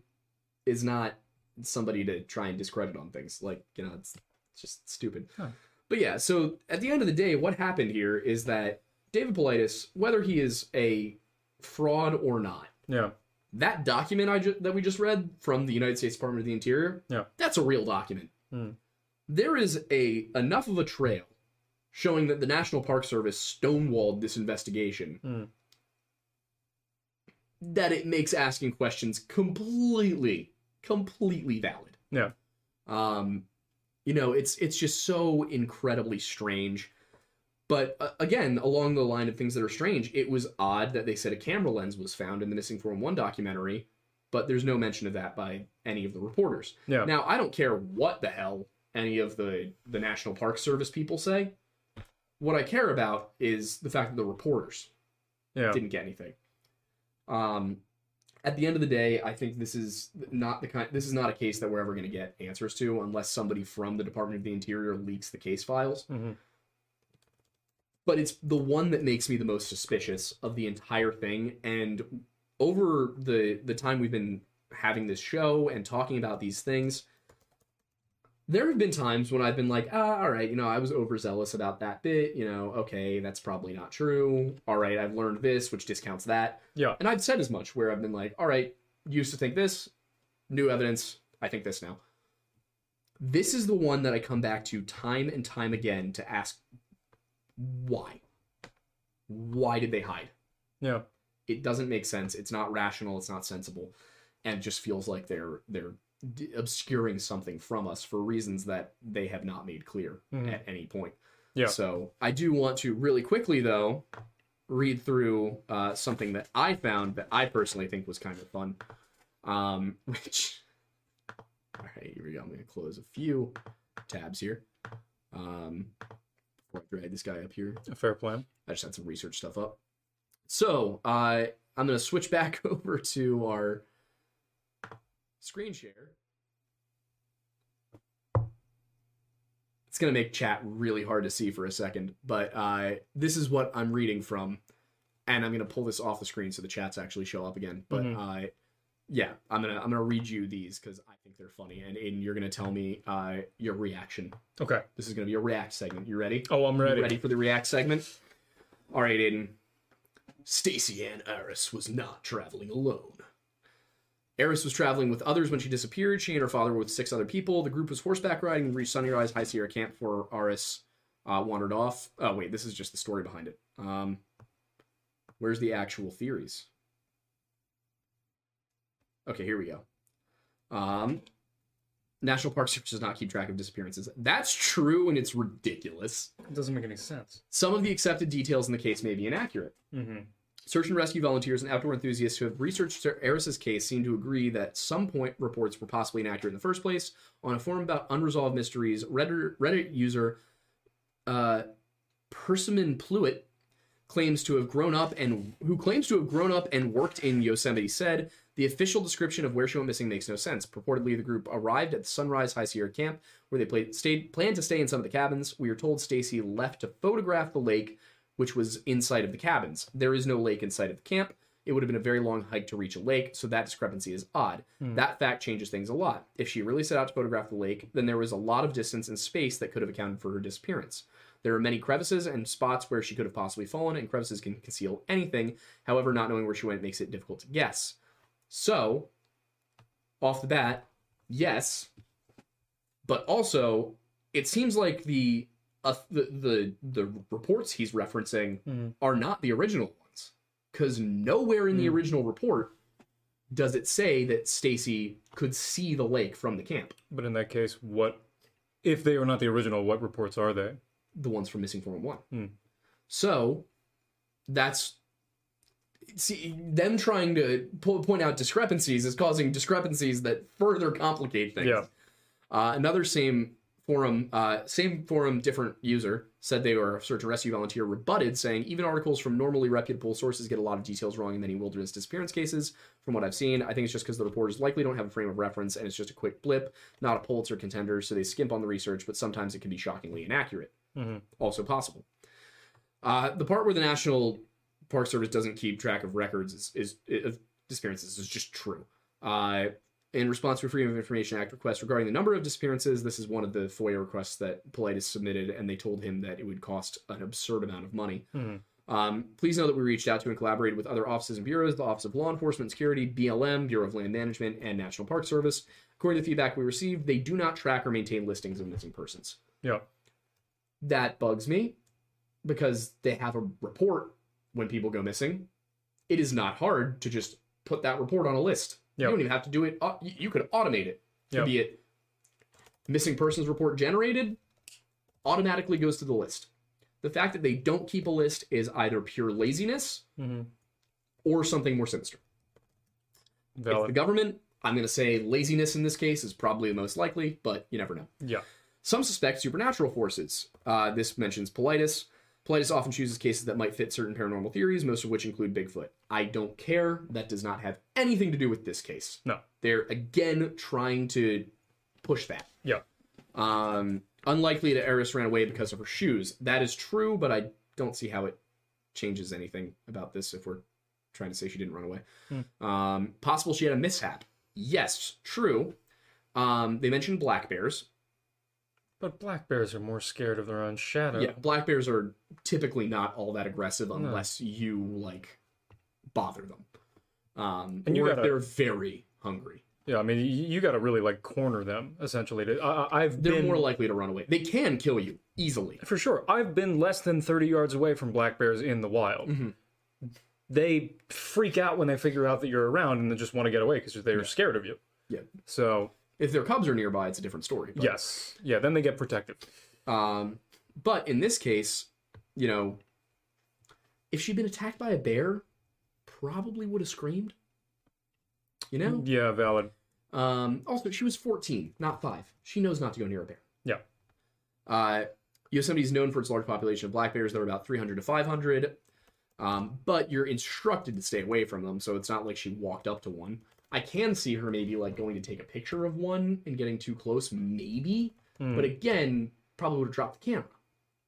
is not somebody to try and discredit on things. Like, you know, it's, it's just stupid. Huh. But yeah, so at the end of the day, what happened here is that David Paulides, whether he is a fraud or not, yeah that document I ju- that we just read from the United States Department of the Interior, Yeah. that's a real document. Hmm. There is a enough of a trail showing that the National Park Service stonewalled this investigation. Mm. That it makes asking questions completely, completely valid. Yeah. Um, you know, it's it's just so incredibly strange. But uh, again, along the line of things that are strange, it was odd that they said a camera lens was found in the Missing 411 documentary, but there's no mention of that by any of the reporters. Yeah. Now, I don't care what the hell any of the the National Park Service people say. What I care about is the fact that the reporters Yeah. didn't get anything. Um, at the end of the day, I think this is not the kind. This is not a case that we're ever going to get answers to unless somebody from the Department of the Interior leaks the case files. Mhm. But it's the one that makes me the most suspicious of the entire thing. And over the the time we've been having this show and talking about these things, there have been times when I've been like, ah, all right, you know, I was overzealous about that bit. You know, okay, that's probably not true. All right, I've learned this, which discounts that. Yeah. And I've said as much where I've been like, all right, used to think this, new evidence, I think this now. This is the one that I come back to time and time again to ask why? Why did they hide? Yeah. It doesn't make sense. It's not rational, it's not sensible, and it just feels like they're they're d- obscuring something from us for reasons that they have not made clear Mhm. at any point. Yeah. So I do want to really quickly though read through uh, something that I found that I personally think was kind of fun. Um, which all right, here we go. I'm gonna close a few tabs here. Um, before I drag this guy up here, A fair plan. I just had some research stuff up. So uh, I'm gonna switch back over to our screen share. It's gonna make chat really hard to see for a second, but uh, this is what I'm reading from, and I'm gonna pull this off the screen so the chats actually show up again. But Mhm. uh, yeah, I'm gonna I'm gonna read you these because I think they're funny, and Aiden, you're gonna tell me uh, your reaction. Okay. This is gonna be a react segment. You ready? Oh, I'm You ready. ready for the react segment? All right, Aiden. Stacy Ann Arras was not traveling alone. Arras was traveling with others when she disappeared. She and her father were with six other people. The group was horseback riding and reached Sunrise High Sierra Camp before Arras uh, wandered off. Oh, wait, this is just the story behind it. Um, where's the actual theories? Okay, here we go. Um, National Park Service does not keep track of disappearances. That's true, and it's ridiculous. It doesn't make any sense. Some of the accepted details in the case may be inaccurate. Mm-hmm. Search and rescue volunteers and outdoor enthusiasts who have researched Arras's case seem to agree that some point reports were possibly inaccurate in the first place. On a forum about unresolved mysteries, Reddit, Reddit user uh, Persimmon Pluitt claims to have grown up and who claims to have grown up and worked in Yosemite said the official description of where she went missing makes no sense. Purportedly, the group arrived at the Sunrise High Sierra camp where they played, stayed, planned to stay in some of the cabins. We are told Stacy left to photograph the lake, which was inside of the cabins. There is no lake inside of the camp. It would have been a very long hike to reach a lake, so that discrepancy is odd. Hmm. That fact changes things a lot. If she really set out to photograph the lake, then there was a lot of distance and space that could have accounted for her disappearance. There are many crevices and spots where she could have possibly fallen, and crevices can conceal anything. However, not knowing where she went makes it difficult to guess. So, off the bat, yes, but also it seems like the uh, the, the the reports he's referencing Mhm. are not the original ones because nowhere in the original report does it say that Stacy could see the lake from the camp. But in that case, what if they are not the original? What reports are they? the ones from Missing 411. Hmm. So that's see them trying to po- point out discrepancies is causing discrepancies that further complicate things. Yeah. Uh, another same forum, uh, same forum, different user said they were a search and rescue volunteer rebutted, saying even articles from normally reputable sources get a lot of details wrong in many wilderness disappearance cases. From what I've seen, I think it's just because the reporters likely don't have a frame of reference and it's just a quick blip, not a Pulitzer contender, so they skimp on the research, but sometimes it can be shockingly inaccurate. Mhm. Also possible. Uh, the part where the National Park Service doesn't keep track of records is, is of disappearances is just true. Uh, in response to a Freedom of Information Act request regarding the number of disappearances, this is one of the FOIA requests that Paulides submitted, and they told him that it would cost an absurd amount of money. Mhm. Um, please know that we reached out to and collaborated with other offices and bureaus, the Office of Law Enforcement and Security, BLM, Bureau of Land Management, and National Park Service. According to the feedback we received, they do not track or maintain listings of missing persons Yeah. that bugs me. because they have a report when people go missing, it is not hard to just put that report on a list. You don't even have to do it. You could automate it. Yep. Be it missing persons report generated, automatically goes to the list. The fact that they don't keep a list is either pure laziness Mhm. or something more sinister. If the government, I'm going to say laziness in this case is probably the most likely, but you never know. Yeah. Some suspect supernatural forces. Uh, this mentions Paulides. Paulides often chooses cases that might fit certain paranormal theories, most of which include Bigfoot. I don't care. That does not have anything to do with this case. No. They're again trying to push that. Yeah. Um, unlikely that Arras ran away because of her shoes. That is true, but I don't see how it changes anything about this if we're trying to say she didn't run away. Um, possible she had a mishap. Yes, true. Um, they mentioned black bears. But black bears are more scared of their own shadow. Yeah, black bears are typically not all that aggressive unless you like bother them. Um, And you or if gotta- they're very hungry. Yeah, I mean, you, you got to really like corner them essentially. To, I, I've They're been more likely to run away. They can kill you easily. for sure. I've been less than thirty yards away from black bears in the wild. Mm-hmm. They freak out when they figure out that you're around and they just want to get away because they're scared of you. Yeah. So If their cubs are nearby, it's a different story. but- yes, yeah, then they get protective. Um, but in this case, you know, if she'd been attacked by a bear, probably would have screamed. You know? Yeah, valid. Um, also, she was 14, not 5. She knows not to go near a bear. Yeah, Uh, Yosemite is known for its large population of black bears. There are about 300 to 500. Um, but you're instructed to stay away from them, so it's not like she walked up to one. I can see her maybe like going to take a picture of one and getting too close, maybe. Hmm. But again, probably would have dropped the camera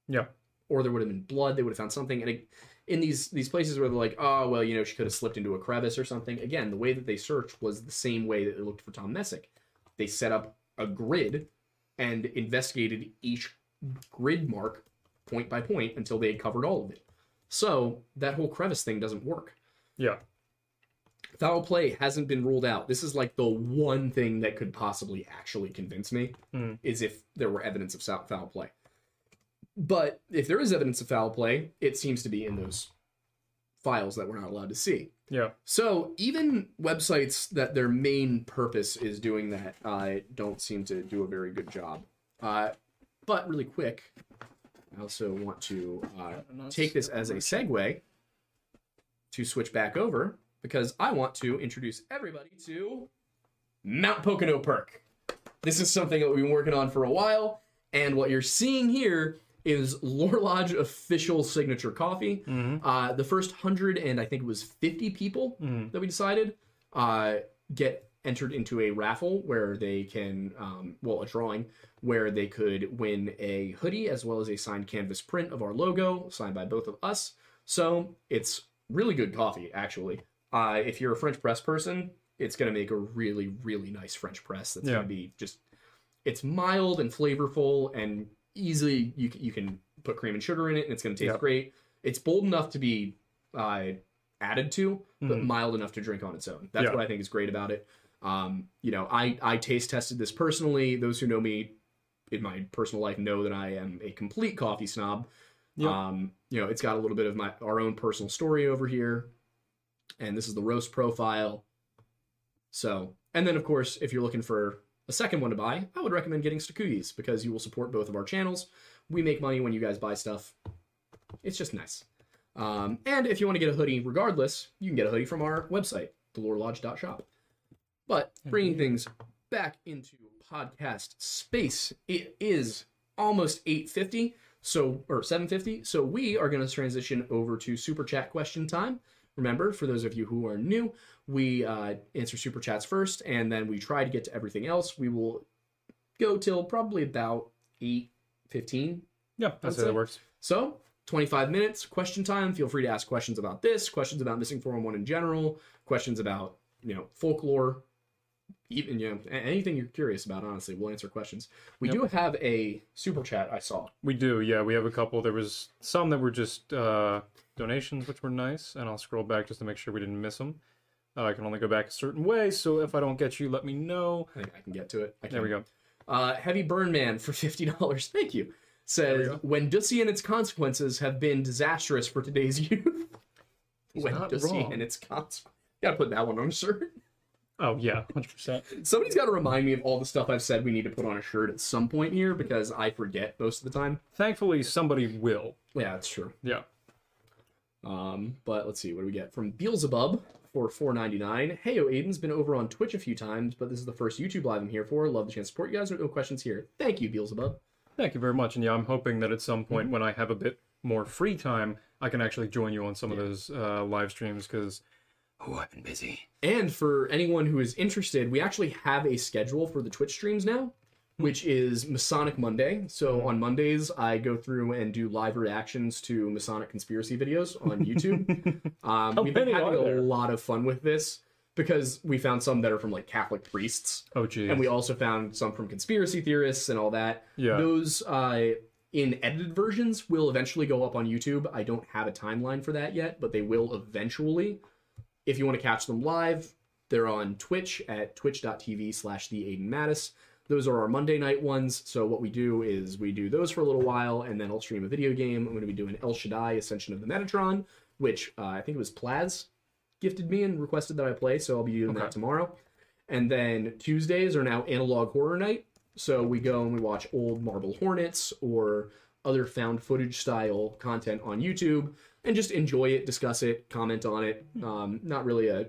yeah, or there would have been blood. They would have found something. And it, in these these places where they're like, oh well, you know, she could have slipped into a crevice or something. Again, the way that they searched was the same way that they looked for Tom Messick. They set up a grid and investigated each grid mark point by point until they had covered all of it. So that whole crevice thing doesn't work. yeah, Foul play hasn't been ruled out. This is like the one thing that could possibly actually convince me is if there were evidence of foul play. But if there is evidence of foul play, it seems to be in those files that we're not allowed to see. yeah. So even websites that their main purpose is doing that uh, don't seem to do a very good job. Uh, but really quick, I also want to uh, take this as a segue to switch back over because I want to introduce everybody to Mount Pocono Perk. This is something that we've been working on for a while, and what you're seeing here is Lore Lodge official signature coffee. Uh, the first hundred and I think it was 50 people that we decided uh, get entered into a raffle where they can, um, well, a drawing where they could win a hoodie as well as a signed canvas print of our logo, signed by both of us. So it's really good coffee, actually. Uh, if you're a French press person, it's going to make a really, really nice French press. That's Yeah. going to be just, it's mild and flavorful and easily you, you can put cream and sugar in it and it's going to taste Yep. great. It's bold enough to be uh, added to, but Mhm. mild enough to drink on its own. That's Yeah. what I think is great about it. Um, you know, I I taste tested this personally. Those who know me in my personal life know that I am a complete coffee snob. Yep. Um, you know, it's got a little bit of my our own personal story over here, and this is the roast profile. So, and then of course, if you're looking for a second one to buy, I would recommend getting Stakuyis because you will support both of our channels. We make money when you guys buy stuff. It's just nice. Um, and if you want to get a hoodie, regardless, you can get a hoodie from our website, thelorelodge.shop. But bringing things back into podcast space, it is almost 8:50, so or 7:50. So we are going to transition over to super chat question time. Remember, for those of you who are new, we uh, answer super chats first, and then we try to get to everything else. We will go till probably about 8:15 Yeah, that's how that works. so, 25 minutes, question time. Feel free to ask questions about this, questions about Missing 411 in general, questions about, you know, folklore, even, you know, anything you're curious about, honestly. We'll answer questions. We do have a super chat I saw. We do, yeah. We have a couple. There was some that were just uh, donations, which were nice, and I'll scroll back just to make sure we didn't miss them. Uh, I can only go back a certain way, so if I don't get you, let me know. I think I can get to it. I There we go. Uh, Heavy Burn Man for $50. Thank you. says when Dussy and its consequences have been disastrous for today's youth. when Dussy wrong. and its consequences. Gotta put that one on a shirt. Oh yeah, hundred percent. Somebody's got to remind me of all the stuff I've said we need to put on a shirt at some point here because I forget most of the time. Thankfully, somebody will. Yeah, that's true. Yeah. Um, but let's see, what do we get from Beelzebub for four ninety nine? Hey, Aiden's been over on Twitch a few times, but this is the first YouTube live I'm here for. Love the chance to support you guys. No questions here. Thank you, Beelzebub. Thank you very much. And yeah, I'm hoping that at some point when I have a bit more free time, I can actually join you on some of those uh, live streams because oh, I've been busy. And for anyone who is interested, we actually have a schedule for the Twitch streams now, which is Masonic Monday. So on Mondays, I go through and do live reactions to Masonic conspiracy videos on YouTube. um, we've been having a lot of fun with this because we found some that are from like Catholic priests. Oh geez. and we also found some from conspiracy theorists and all that. Yeah. Those uh, in edited versions will eventually go up on YouTube. I don't have a timeline for that yet, but they will eventually. If you want to catch them live, they're on Twitch at twitch.tv slash the Aidan Mattis. Those are our Monday night ones. So what we do is we do those for a little while, and then I'll stream a video game. I'm going to be doing El Shaddai Ascension of the Metatron, which uh, I think it was Plaz gifted me and requested that I play, so I'll be doing that tomorrow. And then Tuesdays are now analog horror night. So we go and we watch old Marble Hornets or other found footage style content on YouTube and just enjoy it, discuss it, comment on it. Um, not really a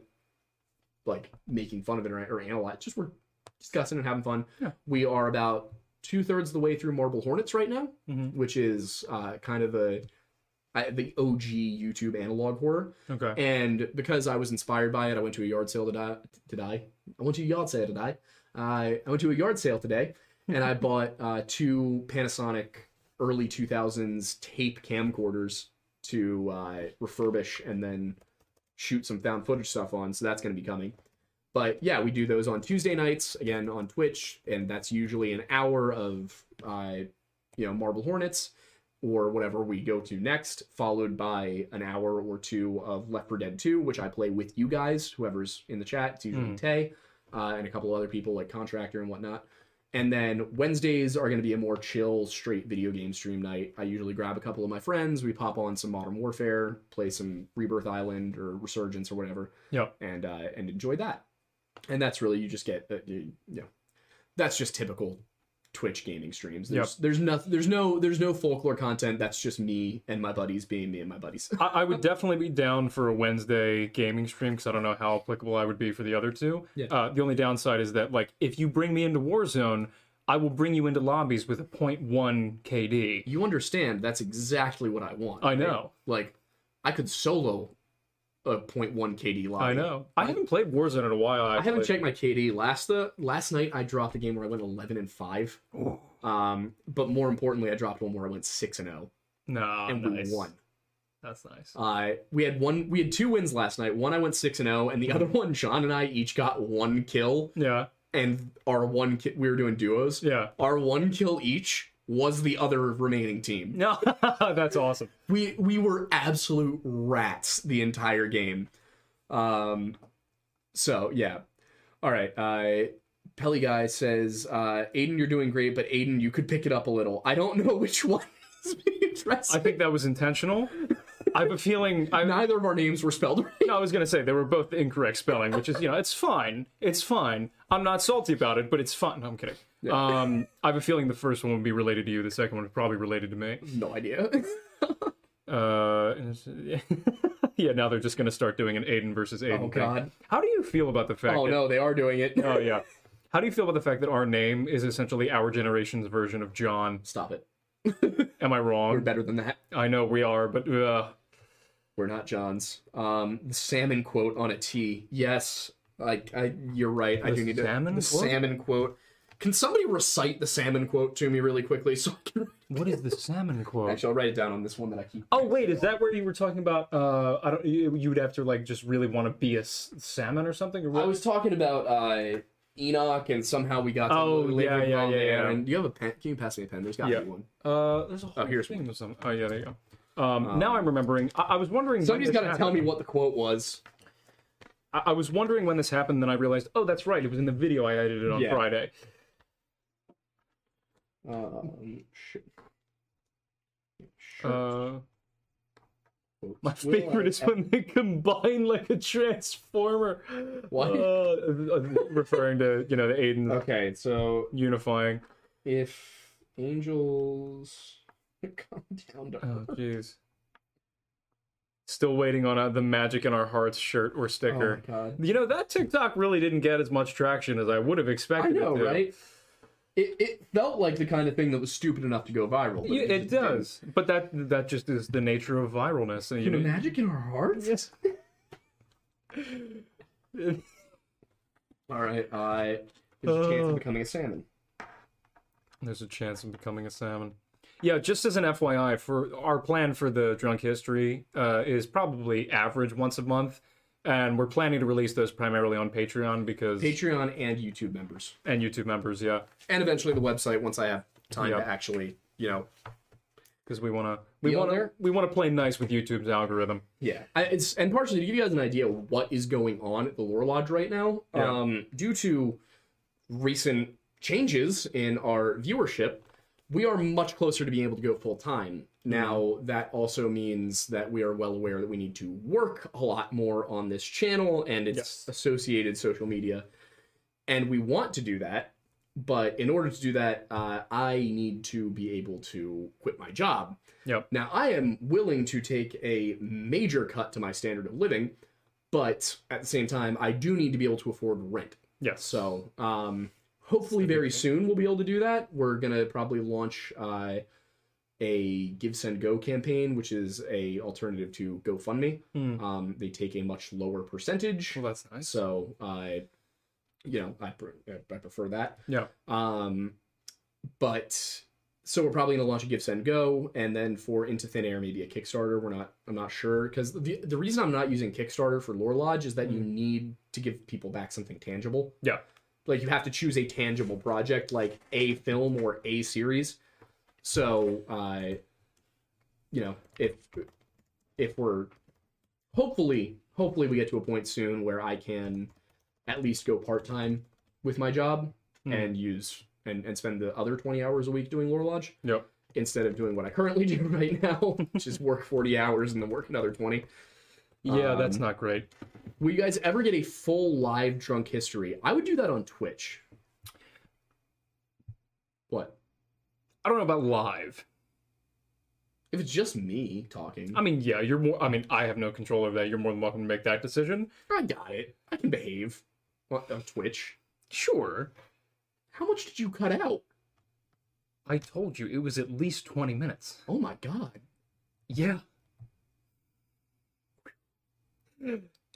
like making fun of it or, or analyze, just we're discussing and having fun. Yeah. We are about two thirds of the way through Marble Hornets right now, Mhm. which is uh, kind of a I, the OG YouTube analog horror. okay. And because I was inspired by it, I went to a yard sale to die. To die. I went to a yard sale to die. Uh, I went to a yard sale today, and I bought uh, two Panasonic early 2000s tape camcorders to uh, refurbish and then shoot some found footage stuff on. So that's going to be coming. But yeah, we do those on Tuesday nights again on Twitch, and that's usually an hour of uh, you know Marble Hornets or whatever we go to next, followed by an hour or two of Left 4 Dead 2, which I play with you guys, whoever's in the chat. It's usually Tay uh, and a couple of other people like Contractor and whatnot. And then Wednesdays are going to be a more chill, straight video game stream night. I usually grab a couple of my friends, we pop on some Modern Warfare, play some Rebirth Island or Resurgence or whatever, Yep. and uh, and enjoy that. And that's really you just get uh, you, know that's just typical Twitch gaming streams. There's there's nothing there's no there's no folklore content. That's just me and my buddies being me and my buddies. I, I would definitely be down for a Wednesday gaming stream because I don't know how applicable I would be for the other two. Yeah. Uh, the only downside is that like if you bring me into Warzone, I will bring you into lobbies with a 0.1 KD. you understand that's exactly what I want. I right? know. Like I could solo a 0.1 KD lobby. I know. I haven't played Warzone in a while. I haven't checked my KD. Last the last night I dropped a game where I went 11 and 5. Um, but more importantly, I dropped one where I went 6 and 0 No, and nice. we won. That's nice. Uh, we had one. We had two wins last night. One I went six and zero, and the other one, John and I each got one kill. yeah. And our one, ki- we were doing duos. Yeah. Our one kill each was the other remaining team. No, that's awesome. We we were absolute rats the entire game. Um, so yeah. All right. Uh, Pelly guy says, uh, Aiden, you're doing great, but Aiden, you could pick it up a little. I don't know which one is being addressed. I think that was intentional. I have a feeling. I, neither of our names were spelled right. No, I was gonna say they were both incorrect spelling, which is you know it's fine, it's fine. I'm not salty about it, but it's fine. No, I'm kidding. Um, I have a feeling the first one would be related to you. The second one is probably related to me. No idea. Uh, yeah, now they're just gonna start doing an Aiden versus Aiden. Oh, thing. God. How do you feel about the fact? Oh that, no, they are doing it. Oh yeah. How do you feel about the fact that our name is essentially our generation's version of John? Stop it. Am I wrong? We're better than that. I know we are, but uh, We're not Johns. Um, the salmon quote on a T. Yes, I, I you're right. I do need to. salmon the quote? salmon quote. Can somebody recite the salmon quote to me really quickly so I can? what is the salmon quote? Actually, I'll write it down on this one that I keep. Oh wait, is that where you were talking about? Uh, I don't. You, you would have to like just really want to be a s- salmon or something, or what? I was talking about uh, Enoch, and somehow we got. To Oh, later yeah, yeah, on yeah, there, yeah. And do you have a pen? Can you pass me a pen? There's got to Yeah. be one. Uh, there's a whole here's thing of some. Oh yeah, there you go. Um, now I'm remembering. I, I was wondering. when Somebody's this got to tell happened. me what the quote was. I, I was wondering when this happened. Then I realized, oh, that's right. It was in the video I edited on Yeah. Friday. Um, shit. Uh, my favorite is when they combine like a transformer. What? Uh, uh, referring to you know the Aiden Okay, so unifying. if angels come down to Oh jeez. Still waiting on uh, the magic in our hearts shirt or Oh sticker. my god. You know that TikTok really didn't get as much traction as I would have expected. I know, right? It, it felt like the kind of thing that was stupid enough to go viral. but Yeah, it didn't. does, but that that just is the nature of viralness. and You know, magic in our hearts? yes. All right, I there's a chance Uh. of becoming a salmon. There's a chance of becoming a salmon. Yeah, just as an FYI, for our plan for the drunk history uh, is probably average once a month, and we're planning to release those primarily on Patreon because Patreon and YouTube members, and YouTube members, yeah, and eventually the website once I have time Yeah. to actually, you know, because we want to we want to we want to play nice with YouTube's algorithm. Yeah, I, it's and partially to give you guys an idea of what is going on at the Lore Lodge right now. Yeah. Um, due to recent changes in our viewership, we are much closer to being able to go full time. Now that also means that we are well aware that we need to work a lot more on this channel and its Yes. associated social media, and we want to do that. But in order to do that, uh, I need to be able to quit my job. Yep. Now, I am willing to take a major cut to my standard of living, but at the same time, I do need to be able to afford rent. Yes. So, um, hopefully, very soon we'll be able to do that. We're gonna probably launch uh, a Give Send Go campaign, which is a alternative to GoFundMe. Hmm. Um, they take a much lower percentage, well, that's nice. so I, you know, I, pre- I prefer that. yeah. Um, but so we're probably going to launch a Give Send Go, and then for Into Thin Air, maybe a Kickstarter. We're not. I'm not sure because the the reason I'm not using Kickstarter for Lore Lodge is that you need to give people back something tangible. Yeah. Like you have to choose a tangible project, like a film or a series. So, uh, you know, if if we're hopefully hopefully we get to a point soon where I can at least go part time with my job Hmm. and use and, and spend the other 20 hours a week doing Lore Lodge Yep. instead of doing what I currently do right now, which is work 40 hours and then work another 20. Yeah, that's Um, not great. Will you guys ever get a full live drunk history? I would do that on Twitch. What? I don't know about live. If it's just me talking, I mean, yeah, you're more. I mean, I have no control over that. You're more than welcome to make that decision. I got it. I can behave on on Twitch. Sure. How much did you cut out? I told you it was at least 20 minutes. Oh my god. Yeah.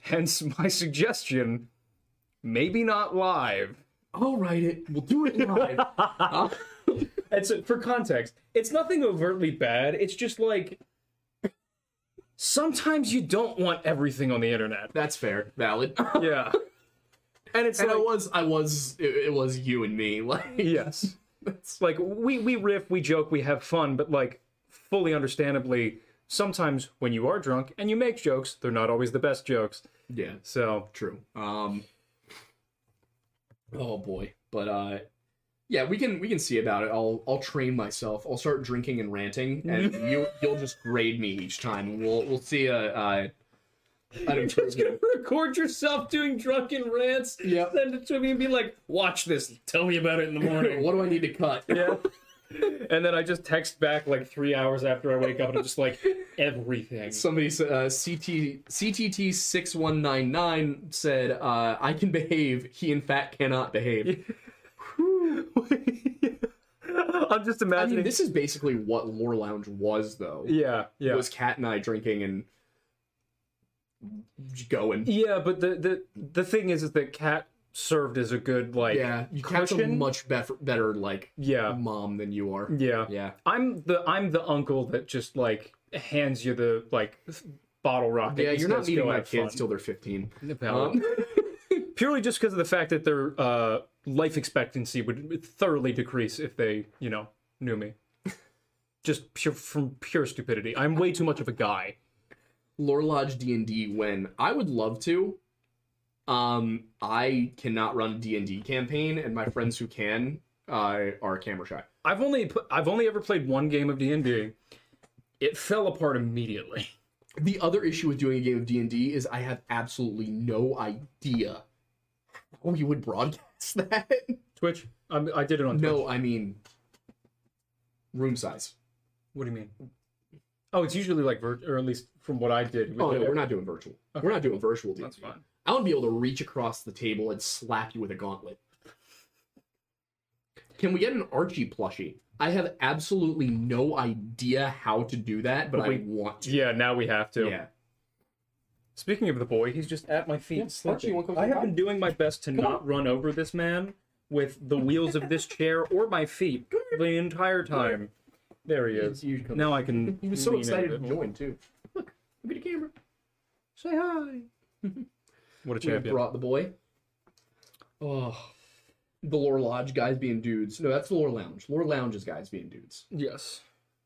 Hence my suggestion maybe not live. I'll write it. We'll do it live. And so, for context, it's nothing overtly bad. It's just like sometimes you don't want everything on the internet. that's fair. Valid. Yeah. And it's and like, I was, I was, it, it was you and me. Like, yes. It's like we we riff, we joke, we have fun, but like fully understandably, sometimes when you are drunk and you make jokes, they're not always the best jokes. yeah, So true. Um, oh boy, but uh, yeah, we can we can see about it. I'll I'll train myself. I'll start drinking and ranting, and you you'll just grade me each time. We'll we'll see a. Uh, an You're just gonna record yourself doing drunken rants, Yep. send it to me, and be like, "Watch this. Tell me about it in the morning." what do I need to cut? yeah. And then I just text back like three hours after I wake up, and I'm just like, everything. Somebody s- uh, CT CTT six one nine nine said, uh, "I can behave. He in fact cannot behave." I'm just I imagining. mean, this is basically what Lore Lounge was, though. yeah, yeah, It Was Cat and I drinking and going? yeah. But the the the thing is, is that Cat served as a good like Yeah, you Kat's a much better, better like yeah, mom than you are. yeah, Yeah, I'm the I'm the uncle that just like hands you the like bottle rocket. yeah. you're not meeting my have kids fun." till they're 15. Valid. Um, purely just because of the fact that their uh, life expectancy would thoroughly decrease if they, you know, knew me. Just pure from pure stupidity. I'm way too much of a guy. Lore Lodge D and D when I would love to. Um, I cannot run D and D campaign, and my friends who can uh, are camera shy. I've only put, I've only ever played one game of D and D, it fell apart immediately. The other issue with doing a game of D and D is I have absolutely no idea how you would broadcast that. Twitch. I'm, I did it on. Twitch. no, I mean room size. What do you mean? Oh, it's usually like vir- or at least from what I did. Oh no, we're not doing virtual. We're not doing virtual. That's fine. I want to be able to reach across the table and slap you with a gauntlet. Can we get an Archie plushie? I have absolutely no idea how to do that, but But I want to. Yeah, now we have to. Yeah. Speaking of the boy, he's just at my feet. Yeah, slipping. Archie, come I have been doing my best to not run over this man with the wheels of this chair or my feet the entire time. There he is. Now I can. He was so lean in a excited to join too. Look, look at the camera. Say hi. What a champion! We brought the boy. Oh, the Lore Lodge guys being dudes. No, that's the Lore Lounge. Lore Lounge is guys being dudes. Yes,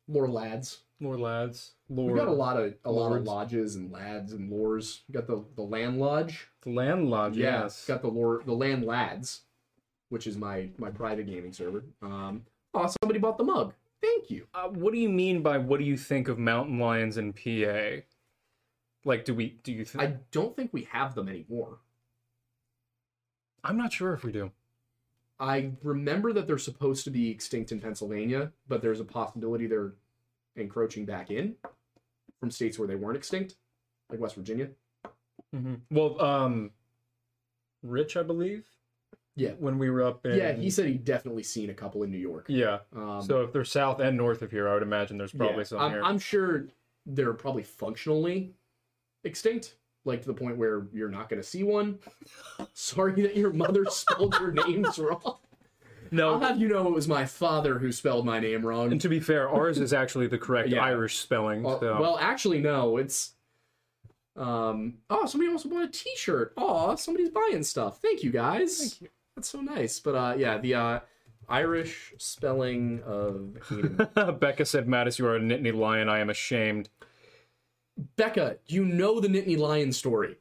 Lore lads. more lads. We Lord, got a lot of a lot of lodges and lads and lores. We got the the Land Lodge. The land lodge. Yeah, Yes. got the lore the Land Lads, which is my my private gaming server. Um, oh, somebody bought the mug. Thank you. Uh, what do you mean by what do you think of mountain lions in PA? Like, do we? Do you think? I don't think we have them anymore. I'm not sure if we do. I remember that they're supposed to be extinct in Pennsylvania, but there's a possibility they're encroaching back in from states where they weren't extinct, like West Virginia. Mm-hmm. Well, um, Rich, I believe. Yeah. When we were up in. Yeah, he said he'd definitely seen a couple in New York. Yeah. Um, so if they're south and north of here, I would imagine there's probably yeah, some I'm, here. I'm sure they're probably functionally extinct, like to the point where you're not going to see one. Sorry that your mother spelled your names wrong. No. I'll have you know it was my father who spelled my name wrong. and to be fair, ours is actually the correct Yeah. Irish spelling. Uh, so. Well, actually, no. It's um. Oh, somebody also bought a T-shirt. Oh, somebody's buying stuff. Thank you, guys. Thank you. That's so nice. But uh, yeah, the uh, Irish spelling of Eden. Becca said, Mattis, you are a Nittany lion. I am ashamed. Becca. You know the Nittany Lion story.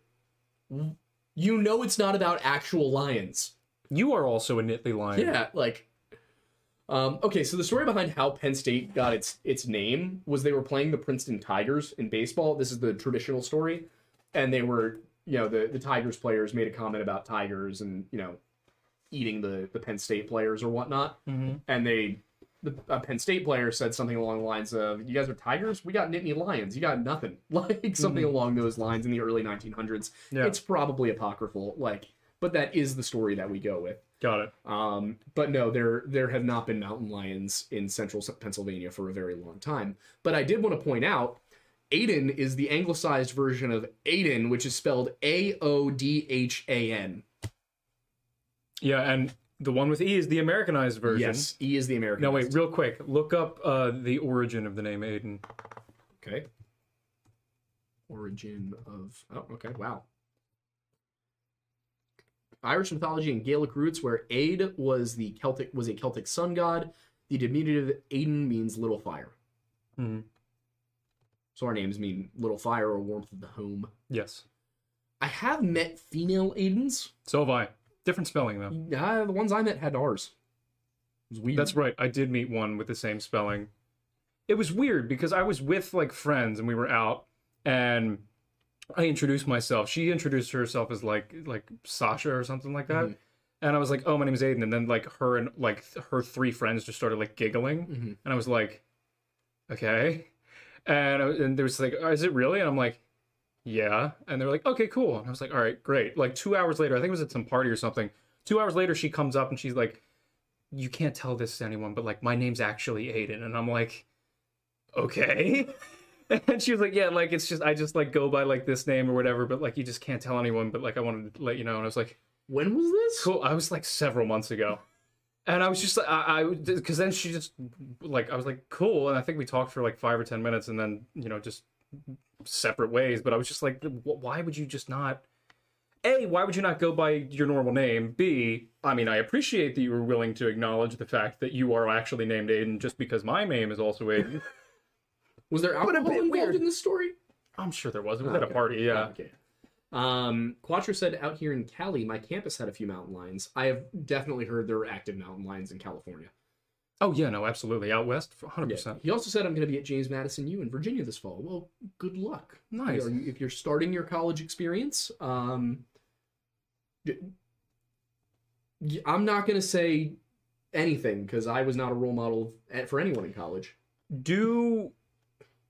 You know it's not about actual lions. You are also a Nittany lion. Yeah, like. Um, okay, so the story behind how Penn State got its its name was they were playing the Princeton Tigers in baseball. This is the traditional story, and they were, you know, the the Tigers players made a comment about tigers and you know, eating the the Penn State players or whatnot, Mm-hmm. and they. The a Penn State player said something along the lines of, "You guys are tigers. We got Nittany lions. You got nothing." Like something along those lines in the early 1900s. Yeah. It's probably apocryphal, like, but that is the story that we go with. Got it. Um, but no, there there have not been mountain lions in central Pennsylvania for a very long time. But I did want to point out, Aidan is the anglicized version of Aodhan, which is spelled A O D H A N. Yeah, and the one with E is the Americanized version. Yes, E is the American. No, wait, real quick. Look up uh, the origin of the name Aiden. Okay. Origin of oh, okay, wow. Irish mythology and Gaelic roots, where Aid was the Celtic was a Celtic sun god. The diminutive Aiden means little fire. Mm-hmm. So our names mean little fire or warmth of the home. Yes. I have met female Aidens. So have I. Different spelling, though. Uh, the ones I met had R's. It was weird. That's right. I did meet one with the same spelling. It was weird because I was with like friends and we were out and I introduced myself. She introduced herself as like like Sasha or something like that. And I was like, "Oh, my name is Aiden." And then like her and like her three friends just started like giggling. Mhm. And I was like, "Okay." And I, and there was like, "Oh, "Is it really?" And I'm like, "Yeah." And they're like, "Okay, cool." And I was like, "All right, great." Like 2 hours later, I think it was at some party or something. 2 hours later she comes up and she's like, you can't tell this to anyone, but like my name's actually Aiden, and I'm like, okay. And she was like, yeah, like it's just I just like go by like this name or whatever, but like you just can't tell anyone. But like I wanted to let you know, and I was like, when was this? cool. I was like several months ago, and I was just like, I because then she just like I was like cool, and I think we talked for like five or ten minutes, and then you know just separate ways. But I was just like, why would you just not? A, why would you not go by your normal name? B, I mean, I appreciate that you were willing to acknowledge the fact that you are actually named Aiden just because my name is also Aiden. Was there alcohol involved weird. in this story? I'm sure there was. It was at a party, yeah. Okay. Um, Quattro said out here in Cali, my campus had a few mountain lions. I have definitely heard there are active mountain lions in California. Oh yeah, no, absolutely. Out west, hundred Yeah. percent. He also said, "I'm going to be at James Madison U in Virginia this fall." Well, good luck. Nice. You- if you're starting your college experience, um, I'm not going to say anything because I was not a role model for anyone in college. Do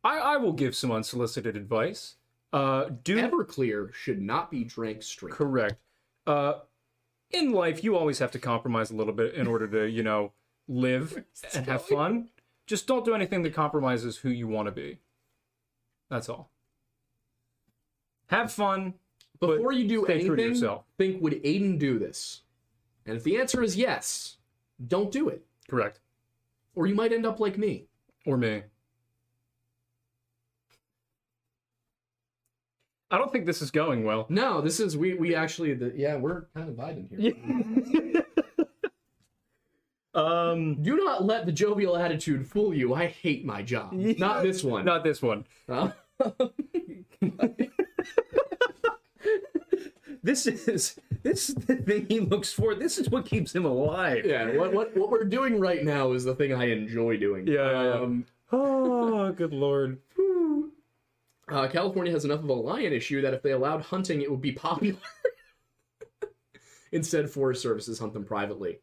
I? I will give some unsolicited advice. Uh, do Everclear should not be drank straight. correct. Uh, in life, you always have to compromise a little bit in order to, you know, live and have fun. Just don't do anything that compromises who you want to be. That's all. Have fun. Before you do stay true to anything, yourself. think would Aiden do this? And if the answer is yes, don't do it, Correct. or you might end up like me. Or me. I don't think this is going well. No, this is we we actually the yeah we're kind of vibing here. Um, Do not let the jovial attitude fool you. I hate my job. Not this one. not this one. Huh? This is this is the thing he looks for. This is what keeps him alive. yeah. What what what we're doing right now is the thing I enjoy doing. Yeah, yeah, yeah. Um, Oh, good lord. Uh, California has enough of a lion issue that if they allowed hunting, it would be popular. Instead, Forest Services hunt them privately.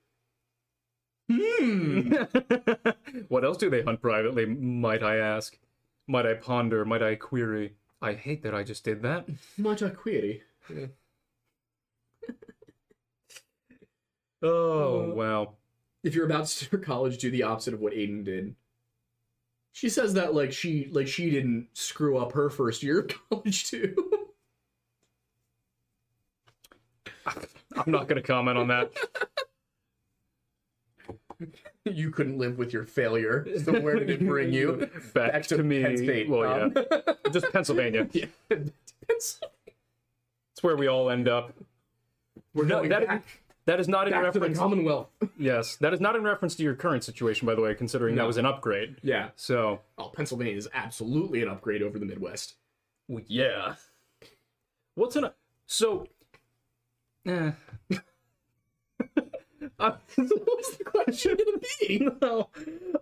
Hmm. what else do they hunt privately, might I ask? Might I ponder? Might I query? I hate that I just did that. Much a query. Yeah. Oh, Uh, wow. if you're about to start college, do the opposite of what Aiden did. She says that like she like she didn't screw up her first year of college too. I'm not going to comment on that. you couldn't live with your failure. So where did it bring you? Back, to, me. Penn State. Well, Um, yeah. Just Pennsylvania. yeah. It's, where we all end up. we're going that, back, that is not in back to the reference. Commonwealth. yes, that is not in reference to your current situation, by the way, considering that was an upgrade. Yeah. So, Oh, Pennsylvania is absolutely an upgrade over the Midwest. well, yeah. What's an so? Eh. I, What's the question gonna be? no,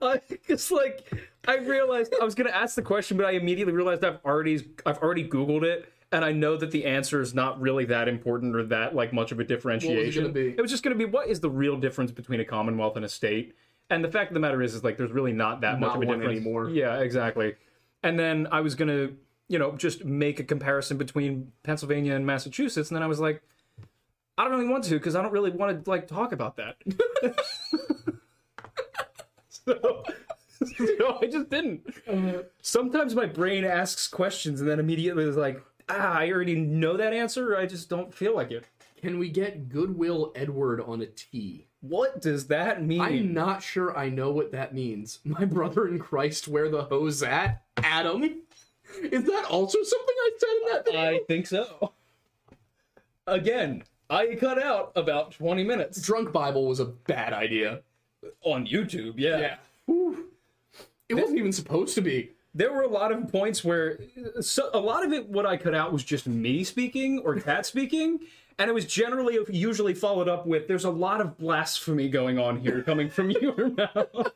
I just like I realized I was gonna ask the question, but I immediately realized I've already I've already Googled it, and I know that the answer is not really that important or that like much of a differentiation. be? It was just gonna be what is the real difference between a commonwealth and a state? And the fact of the matter is, is like there's really not that much of a difference anymore. Yeah, exactly. And then I was gonna, you know, just make a comparison between Pennsylvania and Massachusetts, and then I was like, I don't really want to because I don't really want to like talk about that. so, so I just didn't. Sometimes my brain asks questions and then immediately is like, ah, I already know that answer. I just don't feel like it. Can we get Goodwill Edward on a T? What does that mean? I'm not sure I know what that means. My brother in Christ, where the hose at? Adam? Is that also something I said in that video? I think so. Again, I cut out about 20 minutes Drunk Bible was a bad idea. on YouTube. Yeah. Yeah. Whew. It wasn't even supposed to be. There were a lot of points where so, a lot of it, what I cut out was just me speaking or Cat speaking. And it was generally usually followed up with, there's a lot of blasphemy going on here coming from your mouth.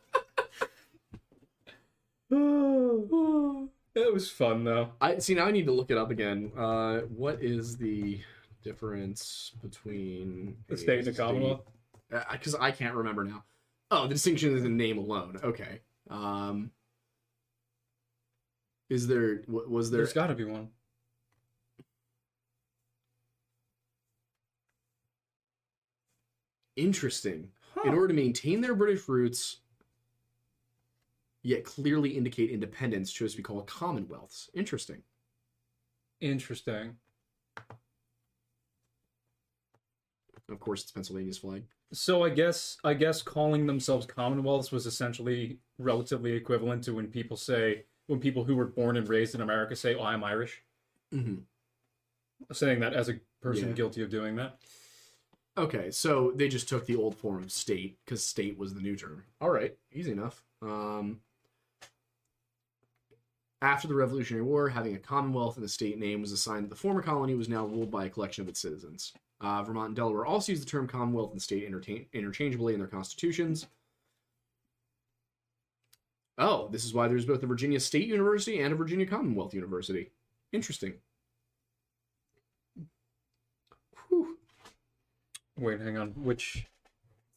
it was fun though. I see now I need to look it up again. Uh what is the difference between The state and the Commonwealth. Because I can't remember now. Oh, the distinction is in name alone. Okay. Um is there wa- was there There's got to be one. Interesting. In order to maintain their British roots, yet clearly indicate independence, chose to be called commonwealths. Interesting. Interesting. Of course, it's Pennsylvania's flag. So I guess I guess calling themselves commonwealths was essentially relatively equivalent to when people say when people who were born and raised in America say, "Oh, I'm Irish," Mm-hmm. saying that as a person Yeah. guilty of doing that. Okay, so they just took the old form of state because state was the new term. All right, easy enough. Um, after the Revolutionary War, having a commonwealth and a state name was a sign that the former colony was now ruled by a collection of its citizens. Uh, Vermont and Delaware also use the term commonwealth and state interchangeably in their constitutions. Oh, this is why there's both a Virginia State University and a Virginia Commonwealth University. Interesting. Whew. Wait, hang on. Which?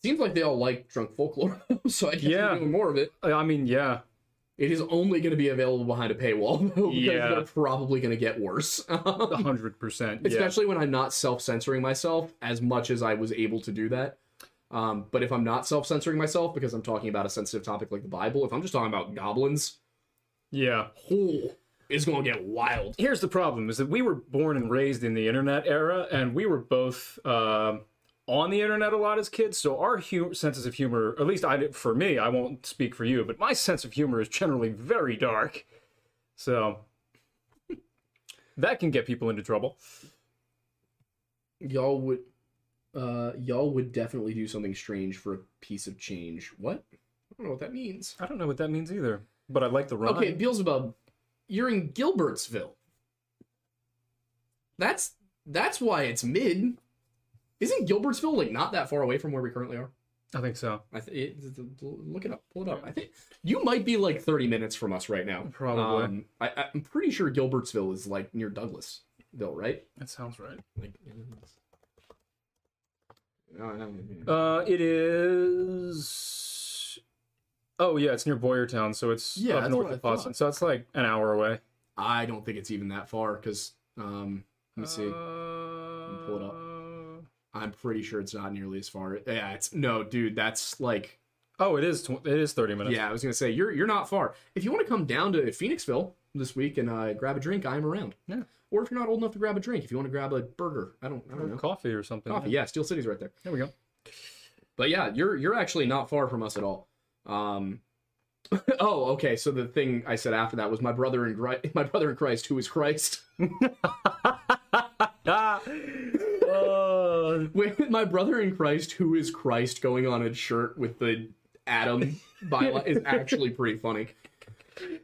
Seems like they all like drunk folklore, so I guess Yeah. doing more of it. Uh, I mean, yeah. It is only going to be available behind a paywall, though, because Yeah. they're probably going to get worse. Hundred percent. Yeah. Especially when I'm not self censoring myself as much as I was able to do that. Um, but if I'm not self censoring myself because I'm talking about a sensitive topic like the Bible, if I'm just talking about goblins, Yeah. oh, it's going to get wild. Here's the problem: is that we were born and raised in the internet era, and we were both um on the internet a lot as kids. So our hu- senses of humor, at least I, for me, I won't speak for you, but my sense of humor is generally very dark. So that can get people into trouble. Y'all would, uh, y'all would definitely do something strange for a piece of change. What? I don't know what that means. I don't know what that means either, but I like the rhyme. Okay, Beelzebub, you're in Gilbertsville. That's that's why it's mid. Isn't Gilbertsville like not that far away from where we currently are? I think so. I th- it, look it up, pull it up. I think you might be like 30 minutes from us right now. Probably. Um, I, I'm pretty sure Gilbertsville is like near Douglasville, right? That sounds right. Like, Uh, it is. Oh yeah, it's near Boyertown, so it's Yeah, up north of Boston. So it's like an hour away. I don't think it's even that far because um, let me see. Uh, pull it up. I'm pretty sure it's not nearly as far. Yeah, it's no, dude. That's like, Oh, it is. Tw- it is thirty minutes. yeah. I was gonna say you're you're not far. If you want to come down to Phoenixville this week and uh, grab a drink, I am around. Yeah. Or if you're not old enough to grab a drink, if you want to grab a burger, I don't, I don't know. coffee or something. Coffee, yeah. Steel City's right there. There we go. But yeah, you're you're actually not far from us at all. Um, oh, okay. So the thing I said after that was my brother in Christ, my brother in Christ, who is Christ. Uh, my brother in Christ, who is Christ, going on a shirt with the Adam byline is actually pretty funny.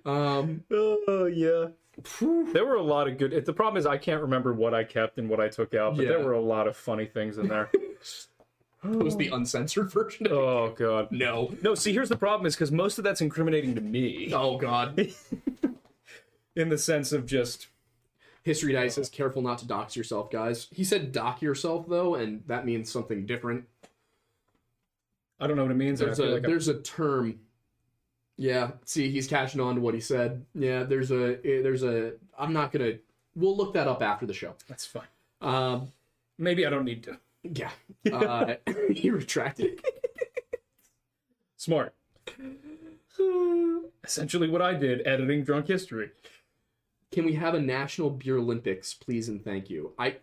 Um, oh yeah. There were a lot of good. The problem is I can't remember what I kept and what I took out, but there were a lot of funny things in there. it was the uncensored version. Of oh god. No. No, see, here's the problem: is because most of that's incriminating to me, Oh God. in the sense of just History Dice says, "Careful not to dox yourself, guys." He said, "Dock yourself," though, and that means something different. I don't know what it means. There's a like I'm- there's a term. Yeah, see, he's catching on to what he said. Yeah, there's a eh, there's a. I'm not gonna. We'll look that up after the show. that's fine. Um, Maybe I don't need to. yeah. Uh, he retracted. Smart. Essentially, what I did editing drunk history. Can we have a national beer Olympics, please and thank you? I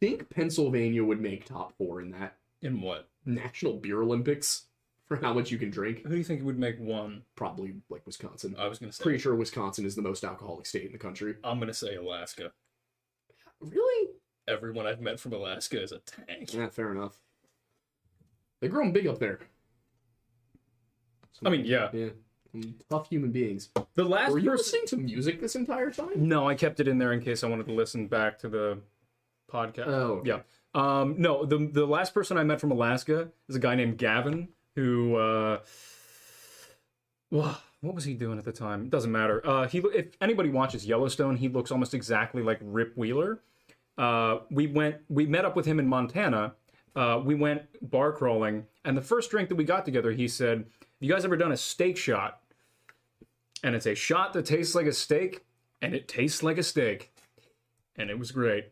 think Pennsylvania would make top four in that In what? national beer Olympics for how much you can drink. Who do you think would make one? Probably like Wisconsin. I was gonna say. Pretty sure Wisconsin is the most alcoholic state in the country. I'm gonna say Alaska. Really? Everyone I've met from Alaska is a tank. Yeah, fair enough. They grow 'em big up there. I mean, yeah. Yeah. Tough human beings. The last Were you person. listening to music this entire time? No, I kept it in there in case I wanted to listen back to the podcast. Oh, yeah. Um, no, the the last person I met from Alaska is a guy named Gavin who. Uh, well, what was he doing at the time? It doesn't matter. Uh, he if anybody watches Yellowstone, he looks almost exactly like Rip Wheeler. Uh, we went, we met up with him in Montana. Uh, we went bar crawling, and the first drink that we got together, he said, "You guys ever done a steak shot?" And it's a shot that tastes like a steak, and it tastes like a steak, and it was great.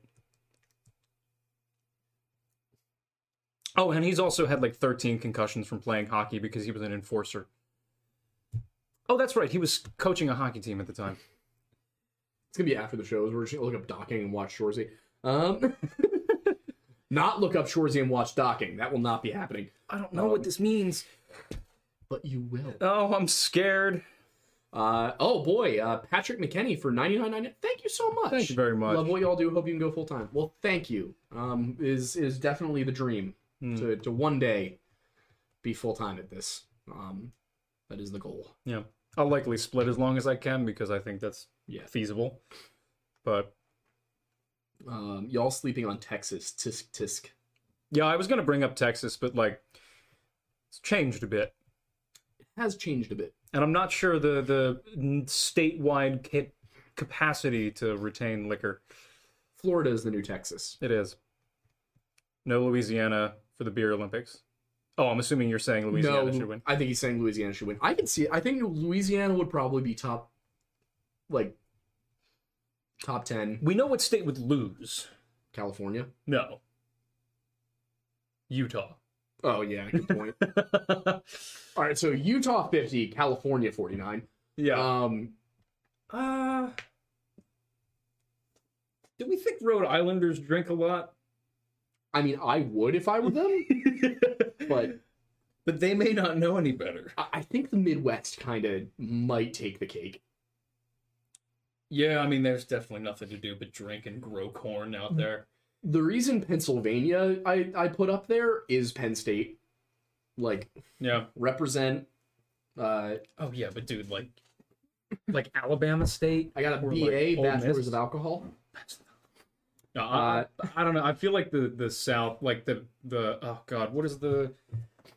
Oh, and he's also had like 13 concussions from playing hockey because he was an enforcer. Oh, that's right. He was coaching a hockey team at the time. It's gonna be after the shows. We're just gonna look up docking and watch Shorzy. Um, not look up Shorzy and watch docking. That will not be happening. I don't know what this means. But you will. Oh, I'm scared. Uh, oh boy, uh, Patrick McKenney for ninety nine ninety. Thank you so much. Thank you very much. Love what y'all do. Hope you can go full time. Well, thank you. Um, is is definitely the dream Hmm. to to one day be full time at this. Um, that is the goal. Yeah. I'll likely split as long as I can because I think that's Yeah. feasible. But Um, y'all sleeping on Texas. Tisk tisk. yeah, I was going to bring up Texas, but like it's changed a bit. It has changed a bit. and I'm not sure the the statewide cap- capacity to retain liquor. Florida is the new Texas. It is. No Louisiana for the beer Olympics. Oh, I'm assuming you're saying Louisiana no, should win. I think he's saying Louisiana should win. I can see it. I think Louisiana would probably be top, like, top ten. We know what state would lose. California. No. Utah. Oh yeah, good point. All right, so Utah fifty, California forty nine. yeah. Um, Uh, do we think Rhode Islanders drink a lot? I mean, I would if I were them, but But they may not know any better. I I think the Midwest kind of might take the cake. Yeah, I mean, there's definitely nothing to do but drink and grow corn out there. The reason Pennsylvania I I put up there is Penn State, like Yeah. represent. Uh, Oh yeah, but dude, like, like Alabama State. I got a BA, like, Bachelor's of Alcohol. No, I, I don't know. I feel like the the South, like the the oh god, what is the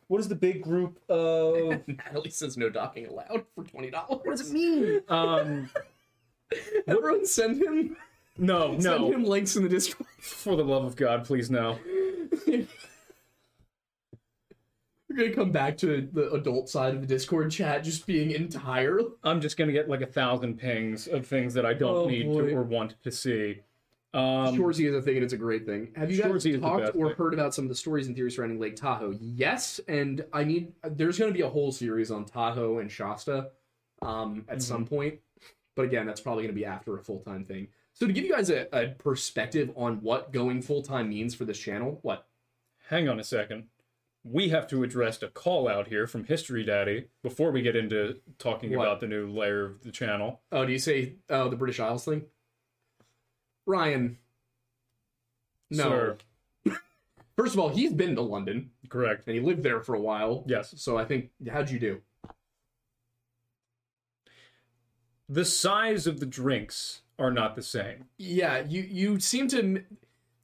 what is the big group of Natalie says no docking allowed for twenty dollars. What does it mean? Um, Everyone send him no, send no. him links in the Discord. For the love of God, please no. We're gonna come back to the adult side of the Discord chat just being entire. I'm just gonna get like a thousand pings of things that I don't Oh, need to or want to see. Um, Shorzy is a thing and it's a great thing. Have you guys Shorzy talked or thing. heard about some of the stories and theories surrounding Lake Tahoe? Yes, and I need there's gonna be a whole series on Tahoe and Shasta um at some Mm-hmm. point. But again, that's probably gonna be after a full time thing. So to give you guys a, a perspective on what going full time means for this channel, what? hang on a second. We have to address a call out here from History Daddy before we get into talking What? about the new layer of the channel. Oh, do you say oh the British Isles thing? Ryan. No. Sir. First of all, he's been to London Correct. and he lived there for a while. Yes. So I think how'd you do? The size of the drinks are not the same. Yeah, you you seem to.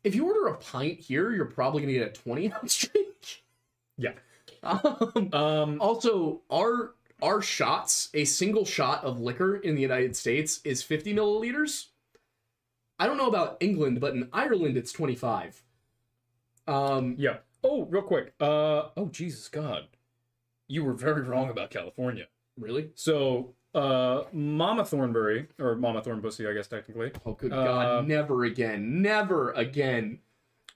If you order a pint here, you're probably gonna get a twenty ounce drink. Yeah. Um, Um, also, our our shots, a single shot of liquor in the United States is fifty milliliters. I don't know about England, but in Ireland it's twenty five. Um, yeah. Oh, real quick. Uh, oh, Jesus God. You were very wrong about California. really? So, uh, Mama Thornberry, or Mama Thornbussy, I guess technically. Oh, good Uh, God! Never again! Never again!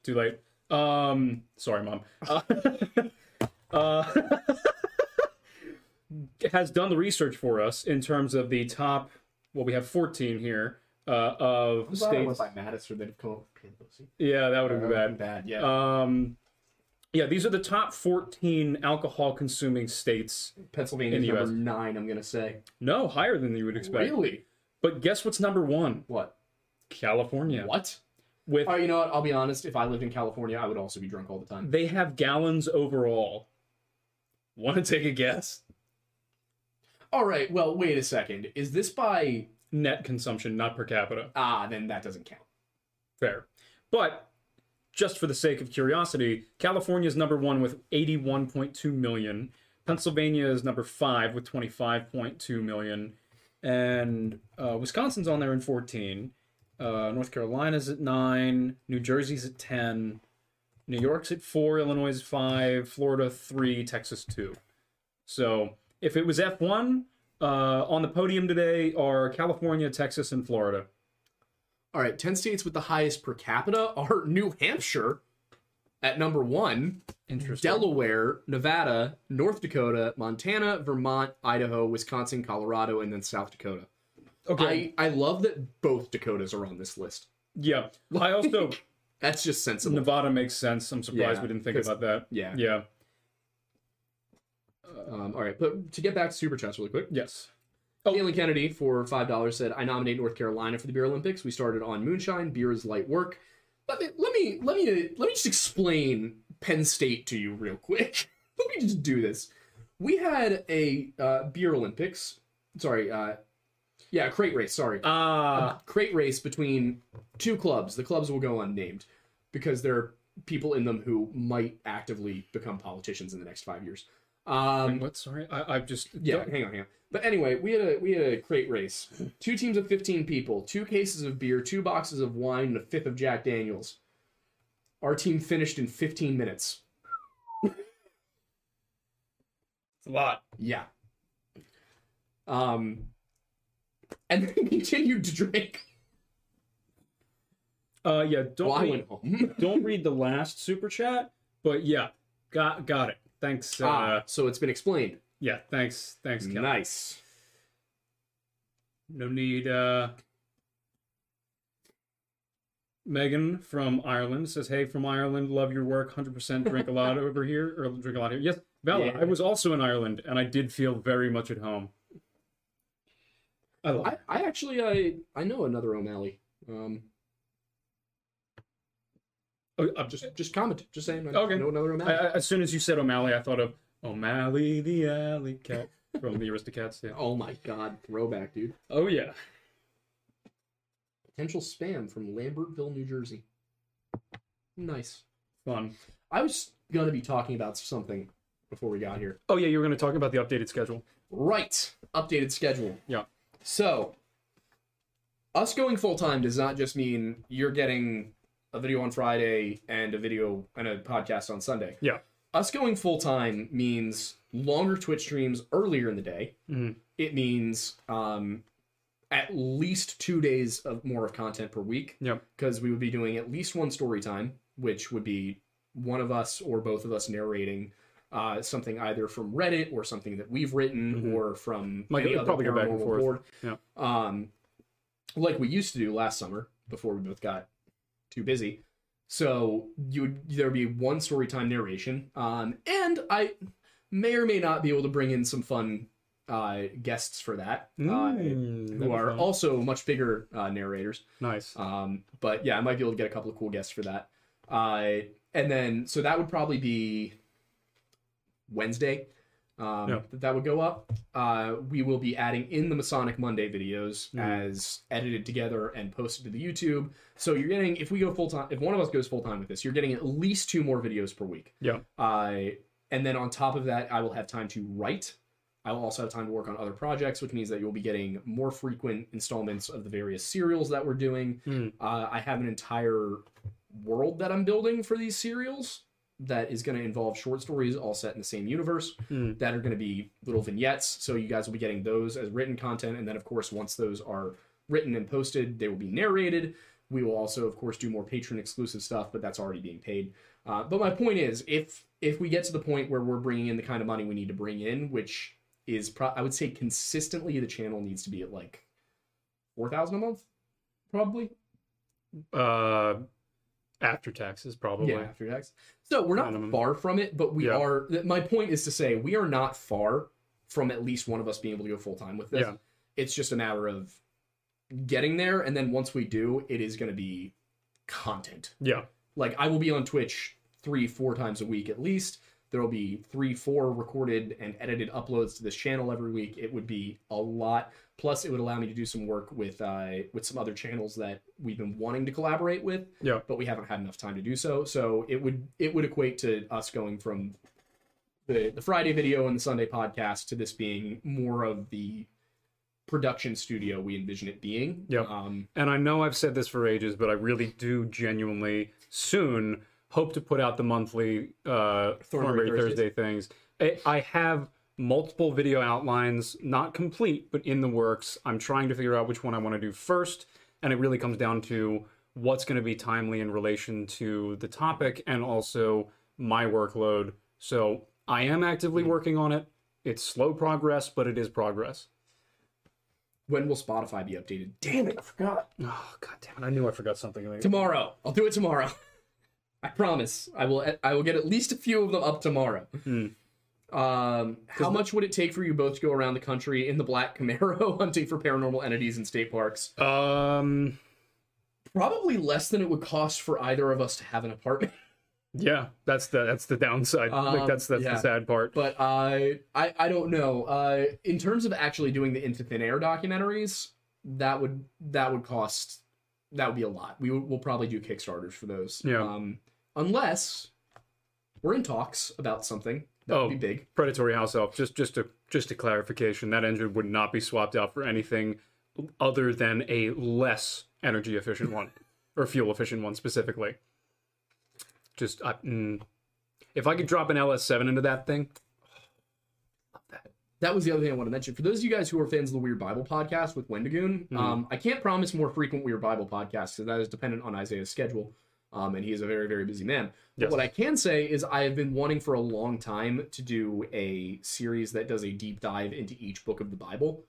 Too late. Um, sorry, Mom. Uh, uh, has done the research for us in terms of the top. Well, we have 14 here uh, of I'm states. by Madison. They'd have come up with Panbussy. Yeah, that would have been bad. bad. Yeah. Um, yeah, these are the top 14 alcohol consuming states. Pennsylvania in is the number US. nine. I'm gonna say. No, higher than you would expect. Really? But guess what's number one? What? California. What? With right, you know what? I'll be honest. If I lived in California, I would also be drunk all the time. they have gallons overall. Want to take a guess? All right. Well, wait a second. Is this by? Net consumption, not per capita. Ah, then that doesn't count. Fair. But just for the sake of curiosity, California is number one with 81.2 million. Pennsylvania is number five with 25.2 million. And uh, Wisconsin's on there in 14. Uh, North Carolina's at nine. New Jersey's at 10. New York's at four. Illinois is five. Florida, three. Texas, two. So if it was F1, uh, on the podium today are California, Texas, and Florida. All right. Ten states with the highest per capita are New Hampshire at number one, Interesting. Delaware, Nevada, North Dakota, Montana, Vermont, Idaho, Wisconsin, Colorado, and then South Dakota. Okay. I I love that both Dakotas are on this list. Yeah. I also That's just sensible. Nevada makes sense. I'm surprised Yeah, we didn't think about that. yeah. Yeah. Um, all right, but to get back to super chats really quick. Yes. Caitlin Kennedy for five dollars said, "I nominate North Carolina for the Beer Olympics. We started on moonshine. Beer is light work. Let me let me let me let me just explain Penn State to you real quick. let me just do this. We had a uh, beer Olympics. Sorry, uh, yeah, a crate race. Sorry, a crate race between two clubs. The clubs will go unnamed because there are people in them who might actively become politicians in the next five years. Um, what? Sorry, I, I just yeah, hang on, hang on. But anyway, we had a we had a crate race. Two teams of fifteen people, two cases of beer, two boxes of wine, and a fifth of Jack Daniels. Our team finished in fifteen minutes. It's a lot. Yeah. Um, and then continued to drink. Uh, yeah. Don't Well, I read, went home. don't read the last super chat, but yeah, got got it. Thanks. Uh, ah, so it's been explained. yeah, thanks. Thanks, Kelly. Nice. No need. Uh, Megan from Ireland says, "Hey, from Ireland, love your work. Hundred percent. Drink a lot over here, or drink a lot here." Yes, Bella. Yeah. I was also in Ireland, and I did feel very much at home. I love. I. I actually I I know another O'Malley. Um, Oh, I'm just just comment. Just saying. I Okay. know another O'Malley. I, as soon as you said O'Malley, I thought of O'Malley the Alley Cat from the Aristocats. Yeah. oh my god, throwback, dude. Oh yeah. Potential spam from Lambertville, New Jersey. Nice. Fun. I was gonna be talking about something before we got here. Oh yeah, you were going to talk about the updated schedule. Right. Updated schedule. Yeah. So, us going full time does not just mean you're getting a video on Friday and a video and a podcast on Sunday. Yeah. Us going full time means longer Twitch streams earlier in the day. Mhm. It means um, at least two days of more of content per week Yep. because we would be doing at least one story time, which would be one of us or both of us narrating uh, something either from Reddit or something that we've written Mhm. or from like any other probably go back and forth. board. Yeah. Um, like we used to do last summer before we both got too busy. So you would there would be one story time narration, um, and I may or may not be able to bring in some fun uh, guests for that, uh, Mm, who are fun. also much bigger uh, narrators. nice. Um, but yeah, I might be able to get a couple of cool guests for that. Uh, and then, so that would probably be Wednesday. Um, Yeah. that, that would go up. Uh, we will be adding in the Masonic Monday videos Mm. as edited together and posted to the YouTube. So you're getting, if we go full time, if one of us goes full time with this, you're getting at least two more videos per week. Yeah. Uh, and then on top of that, I will have time to write. I will also have time to work on other projects, which means that you'll be getting more frequent installments of the various serials that we're doing. Hmm. Uh, I have an entire world that I'm building for these serials that is going to involve short stories all set in the same universe Hmm. that are going to be little vignettes. So you guys will be getting those as written content. And then, of course, once those are written and posted, they will be narrated. We will also, of course, do more patron exclusive stuff, but that's already being paid. Uh, but my point is, if if we get to the point where we're bringing in the kind of money we need to bring in, which is pro- I would say consistently the channel needs to be at like four thousand a month, probably. Uh, after taxes, probably. Yeah, after tax. So we're not Minimum. far from it, but we Yeah. are. My point is to say we are not far from at least one of us being able to go full time with this. Yeah. It's just a matter of getting there, and then once we do, it is going to be content. Yeah. Like I will be on Twitch three, four times a week at least. There will be three, four recorded and edited uploads to this channel every week. It would be a lot. Plus, it would allow me to do some work with uh, with some other channels that we've been wanting to collaborate with Yeah. but we haven't had enough time to do so. So it would it would equate to us going from the the Friday video and the Sunday podcast to this being more of the production studio we envision it being. Yeah. Um, And I know I've said this for ages, but I really do genuinely soon hope to put out the monthly uh, Thornberry Thursday things. I, I have multiple video outlines, not complete, but in the works. I'm trying to figure out which one I want to do first, and it really comes down to what's going to be timely in relation to the topic and also my workload. So I am actively working on it. It's slow progress, but it is progress. when will Spotify be updated? Damn it, I forgot. Oh god damn it! I knew I forgot something. Tomorrow. I'll do it tomorrow. I promise. I will I will get at least a few of them up tomorrow. Hmm. Um, how much would it take for you both to go around the country in the black Camaro hunting for paranormal entities in state parks? Um. Probably less than it would cost for either of us to have an apartment. Yeah, that's the that's the downside. like Um, that's that's yeah. the sad part. But I I I don't know. Uh, in terms of actually doing the Into Thin Air documentaries, that would that would cost that would be a lot. We will we'll probably do Kickstarters for those. Yeah. Um, unless we're in talks about something that would be big. Predatory House Elf. Just just a just a clarification. That engine would not be swapped out for anything other than a less energy efficient one or fuel efficient one specifically. Just I, mm, if I could drop an LS7 into that thing, That was the other thing I want to mention. For those of you guys who are fans of the Weird Bible podcast with Wendigoon, um, I can't promise more frequent Weird Bible podcasts because that is dependent on Isaiah's schedule. Um, and he is a very, very busy man. But Yes. what I can say is I have been wanting for a long time to do a series that does a deep dive into each book of the Bible,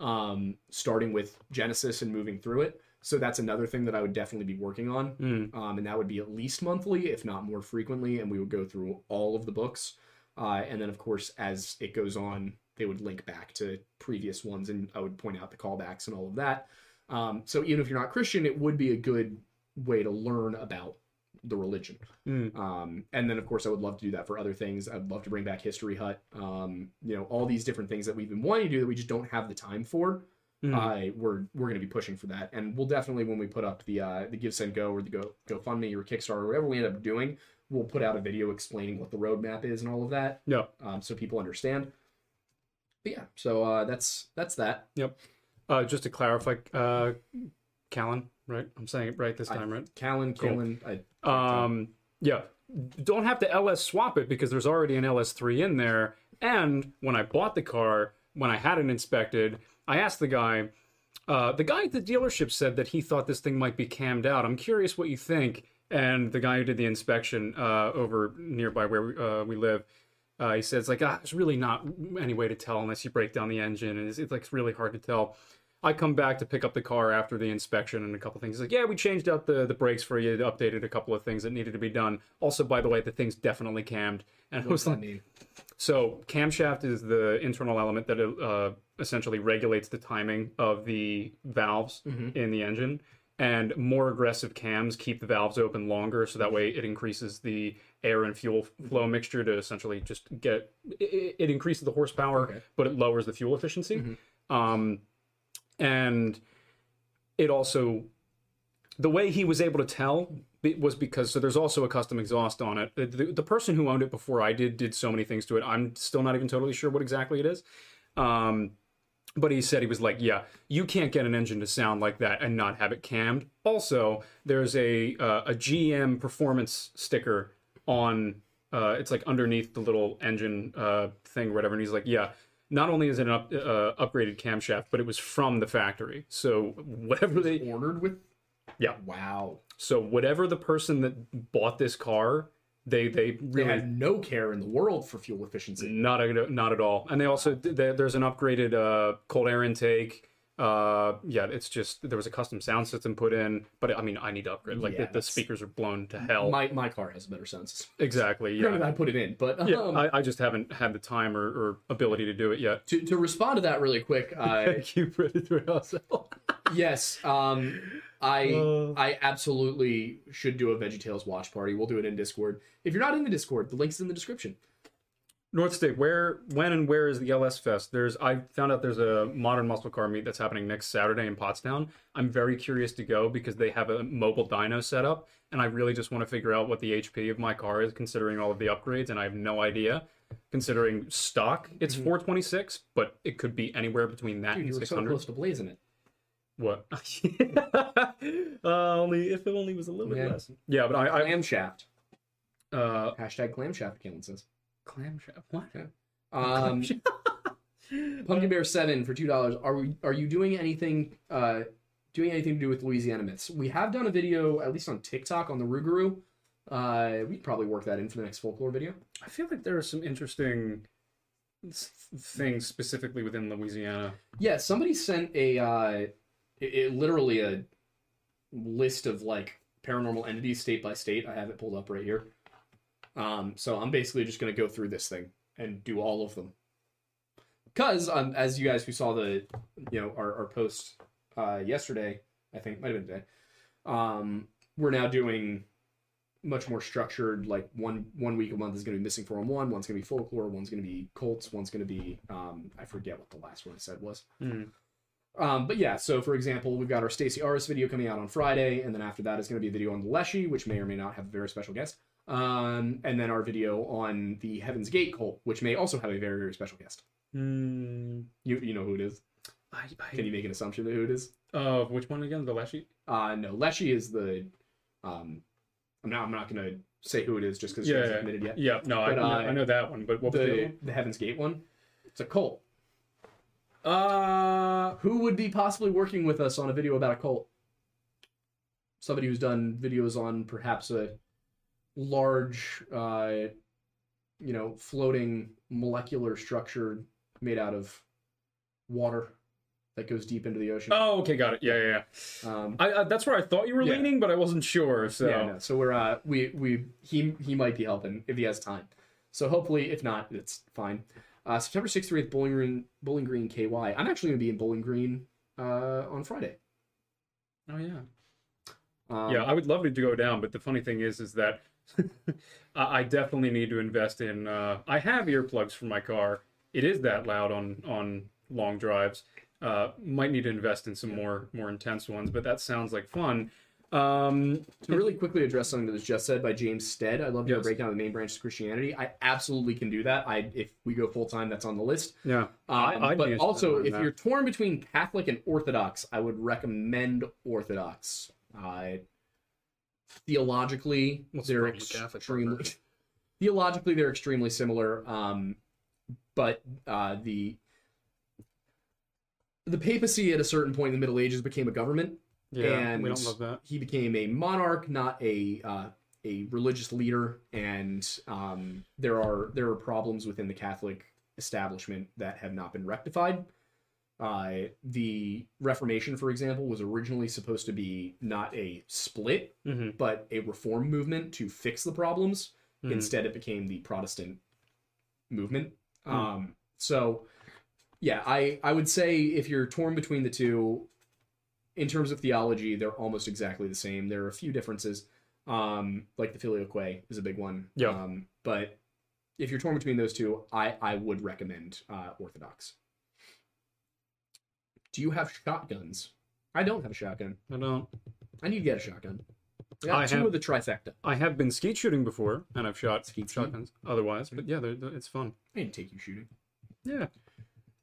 um, starting with Genesis and moving through it. So that's another thing that I would definitely be working on. mm, um, and that would be at least monthly, if not more frequently. And we would go through all of the books, uh, and then of course, as it goes on, they would link back to previous ones, and I would point out the callbacks and all of that. Um, so even if you're not Christian, it would be a good way to learn about the religion. mm, Um, and then of course, I would love to do that for other things. I'd love to bring back History Hut. Um, you know, all these different things that we've been wanting to do that we just don't have the time for mm. uh, we're we're going to be pushing for that, and we'll definitely when we put up the uh, the Give Send Go or the Go GoFundMe or Kickstarter or whatever we end up doing, we'll put out a video explaining what the roadmap is and all of that, yeah. um, so people understand. But yeah, so uh, that's that's that. Yep. Uh, just to clarify, uh, Callan, right? I'm saying it right this I- time, right? Callan, Cool. Callan, I, Um, yeah. Don't have to LS swap it because there's already an LS3 in there. And when I bought the car, when I had it inspected, I asked the guy. Uh, the guy at the dealership said that he thought this thing might be cammed out. I'm curious what you think. And the guy who did the inspection uh, over nearby where we, uh, we live, uh, he says like, ah, there's really not any way to tell unless you break down the engine, and it's, it's like really hard to tell. I come back to pick up the car after the inspection and a couple things. He's like, yeah, we changed out the, the brakes for you, updated a couple of things that needed to be done. Also, by the way, the thing's definitely cammed. And I what's was that like, mean? so camshaft is the internal element that uh, essentially regulates the timing of the valves in the engine. And more aggressive cams keep the valves open longer, so that way it increases the air and fuel flow mixture to essentially just get it, it increases the horsepower, Okay. but it lowers the fuel efficiency. Um, and it also the way he was able to tell be- was because so there's also a custom exhaust on it. The, the, the person who owned it before I did did so many things to it. I'm still not even totally sure what exactly it is. Um, but he said he was like, yeah, you can't get an engine to sound like that and not have it cammed. Also, there's a uh, a GM performance sticker on. Uh, it's like underneath the little engine uh, thing or whatever, and he's like, yeah. Not only is it an up, uh, upgraded camshaft, but it was from the factory. So whatever they, Ordered with? Yeah. Wow. so whatever the person that bought this car, they they They really had no care in the world for fuel efficiency. not a, not at all. And they also there, there's an upgraded uh, cold air intake. Uh, yeah, it's just there was a custom sound system put in, but I mean I need to upgrade. Like Yeah, the, the speakers are blown to hell. My my car has better sound system. exactly. Granted, Yeah. I put it in, but Yeah, um, I, I just haven't had the time or, or ability to do it yet. to to respond to that really quick, uh, Thank you, Predator House. Yes, um, I Uh. I absolutely should do a veggie VeggieTales watch party. We'll do it in Discord. If you're not in the Discord, the link's in the description. North State, where, when, and where is the LS Fest? There's, I found out there's a modern muscle car meet that's happening next Saturday in Pottstown. I'm very curious to go because they have a mobile dyno set up, and I really just want to figure out what the HP of my car is, considering all of the upgrades, and I have no idea. Considering stock, it's 426, but it could be anywhere between that Mm-hmm. Dude, and you were so 600. close to blazing it. What? uh, only if it only was a little Yeah. bit less. Yeah, but I, I Clamshaft. uh, Hashtag clamshaft. Callan says. Clamshell. What? Um, Pumpkin Bear Seven for two dollars. Are we? Are you doing anything? Uh, doing anything to do with Louisiana myths? We have done a video, at least on TikTok, on the Rougarou. Uh, we'd probably work that in for the next folklore video. I feel like there are some interesting things specifically within Louisiana. Yeah, somebody sent a uh it, it literally a list of like paranormal entities state by state. I have it pulled up right here. Um so I'm basically just going to go through this thing and do all of them. Cuz um as you guys who saw the you know our our post uh yesterday, I think might have been today. Um we're now doing much more structured like one one week a month is going to be missing 411 one's going to be folklore one's going to be cults one's going to be um i forget what the last one i said was um, but yeah, so for example, we've got our Stacy Arras video coming out on Friday, and then after that is going to be a video on the Leshy, which may or may not have a very special guest. Um, and then our video on the Heaven's Gate cult, which may also have a very, very special guest. Mm, You you know who it is? I, I, Can you make an assumption of who it is? uh, which one again? The Leshy? Uh, no, Leshy is the. Um, I'm not. I'm not gonna say who it is just because she Yeah, hasn't yeah, admitted yet. yeah. No, I, But, know- uh, I know that one. But what the other The one? the Heaven's Gate one. It's a cult. Uh, Who would be possibly working with us on a video about a cult? Somebody who's done videos on perhaps a large, uh, you know, floating molecular structure made out of water that goes deep into the ocean. oh, okay, got it. Yeah, yeah, yeah. Um, I, that's where I thought you were Yeah. leaning, but I wasn't sure. So Yeah, no. So we're uh we we he he might be helping if he has time. So hopefully, if not, it's fine. Uh, September sixth through eighth, Bowling Green, Bowling Green, KY. I'm actually gonna be in Bowling Green uh on Friday. oh yeah. Um, yeah, I would love to go down, but the funny thing is, is that I I definitely need to invest in. Uh, I have earplugs for my car. It is that loud on on long drives. Uh, might need to invest in some more more intense ones, but that sounds like fun. Um, To really quickly address something that was just said by James Stead, I'd love Yes. break down the main branches of Christianity. I absolutely can do that. I if we go full time, that's on the list. yeah, Um, I'd but also, if that. you're torn between Catholic and Orthodox, I would recommend Orthodox. Uh, theologically, What's they're Catholic extremely theologically they're extremely similar. Um, but uh, the the papacy at a certain point in the Middle Ages became a government, yeah, and we don't love that. he became a monarch, not a uh, a religious leader. And um, there are there are problems within the Catholic establishment that have not been rectified. Uh, the Reformation, for example, was originally supposed to be not a split, hmm but a reform movement to fix the problems. Mhm. Instead, it became the Protestant movement. Hmm. Um, so, yeah, I I would say if you're torn between the two, in terms of theology, they're almost exactly the same. There are a few differences, um, like the filioque is a big one. Yeah. Um, but if you're torn between those two, I I would recommend uh, Orthodox. Do you have shotguns? I don't have a shotgun. I don't. I need to get a shotgun. I got I two have- of the trifecta. I have been skeet shooting before, and I've shot Skeet skeet? shotguns. Otherwise, but yeah, they're, they're- it's fun. I need to take you shooting. Yeah,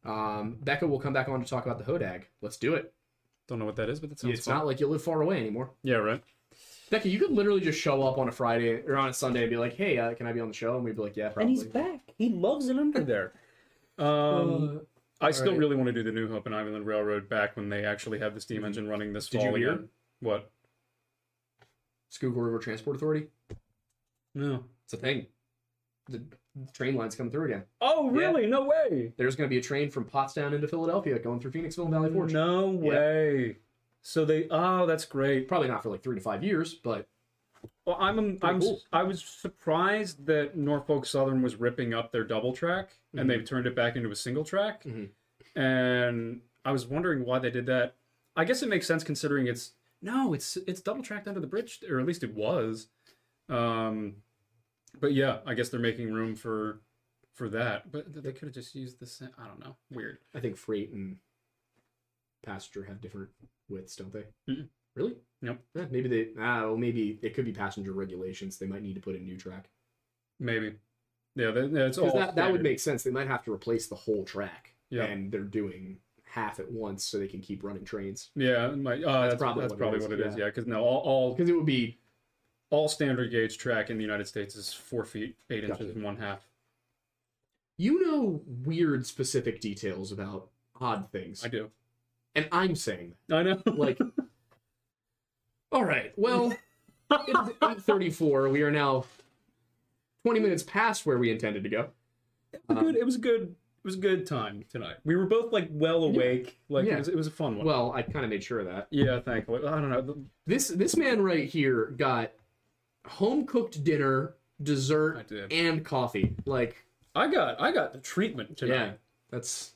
Um, Becca will come back on to talk about the Hodag. Let's do it. don't know what that is, but that sounds It's fun. not like you live far away anymore. Yeah, right. Becca, you could literally just show up on a Friday or on a Sunday and be like, "Hey, uh, can I be on the show?" And we'd be like, "Yeah, probably." And he's back. He loves it under there. Um, I still alright. really want to do the New Hope and Ivyland Railroad back when they actually have the steam mm-hmm. engine running this Did fall you hear? again. What? Schuylkill River Transport Authority. No. It's a thing. The train line's coming through again. Oh, really? No way. There's going to be a train from Pottstown into Philadelphia going through Phoenixville and Valley Forge. No Yeah. way. So they. Oh, that's great. Probably not for like three to five years, but Well, I'm I'm cool. I was surprised that Norfolk Southern was ripping up their double track and they've turned it back into a single track. Mhm. And I was wondering why they did that. I guess it makes sense considering it's no, it's it's double tracked under the bridge, or at least it was. Um, but yeah, I guess they're making room for for that. But they could have just used the same. I don't know. Weird. I think freight and passenger have different widths, don't they? Mm-mm. Really? Nope. Eh, maybe they. Ah, well, maybe it could be passenger regulations. They might need to put in new track. Maybe. Yeah, that, that's Because all. that, that would make sense. They might have to replace the whole track. Yeah. And they're doing half at once so they can keep running trains. Yeah, it might, uh, that's, probably that's what probably is, what it is. yeah. Yeah, because no, all, all Because it would be. all standard gauge track in the United States is four feet eight Gotcha. inches and one half. You know weird specific details about odd things. I do. And I'm saying that. I know. Like. all right. Well, it's 8.34. We are now 20 minutes past where we intended to go. it was good. Um, it was a good. It was a good time tonight. We were both like well awake. Like Yeah. it was. It was a fun one. Well, I kind of made sure of that. yeah, thankfully. I don't know. This this man right here got home cooked dinner, dessert, and coffee. Like, I got. I got the treatment yeah, tonight. that's.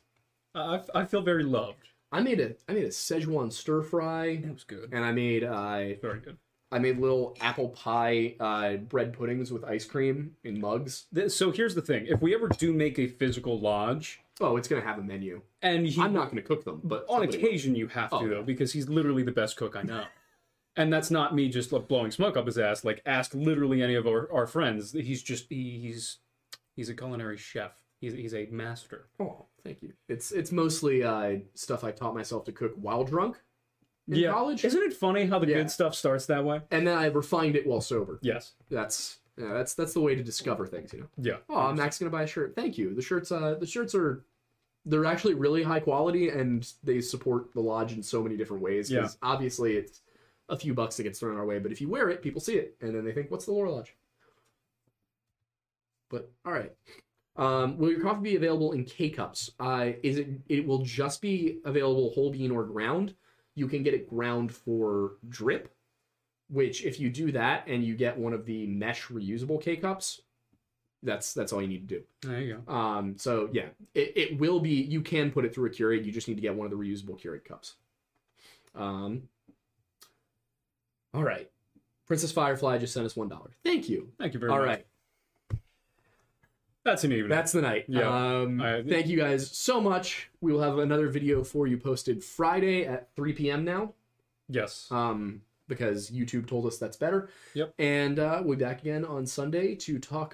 I, I feel very loved. I made a I made a Szechuan stir fry, It was good. and I made uh Very good. I made little apple pie uh bread puddings with ice cream in mugs. Th- So here's the thing: if we ever do make a physical lodge, Oh, it's gonna have a menu. and he, I'm not gonna cook them, but on somebody occasion you have to Oh. though, because he's literally the best cook I know. and that's not me just like, blowing smoke up his ass. Like, ask literally any of our, our friends. He's just he, he's he's a culinary chef. He's he's a master. Oh, thank you. It's it's mostly uh, stuff I taught myself to cook while drunk in college, Isn't it funny how the Yeah. good stuff starts that way? and then I refined it while sober. Yes. That's yeah, that's that's the way to discover things, you know. Yeah. Oh, Mac's gonna buy a shirt. Thank you. The shirts, uh, the shirts are, they're actually really high quality, and they support the lodge in so many different ways. Yeah. Because obviously it's a few bucks that gets thrown our way, but if you wear it, people see it, and then they think, "What's the Lore Lodge?" But all right. Um, will your coffee be available in K cups? Uh, is it? It will just be available whole bean or ground. You can get it ground for drip, which if you do that and you get one of the mesh reusable K cups, that's that's all you need to do. There you go. Um, so yeah, it, it will be. You can put it through a Keurig. You just need to get one of the reusable Keurig cups. Um. All right, Princess Firefly just sent us one dollar. Thank you. Thank you very All much. right, That's an evening. that's the night. Yeah. Um, I- thank you guys so much. We will have another video for you posted Friday at 3 p.m. now. yes. Um, because YouTube told us that's better. Yep. And uh, we'll be back again on Sunday to talk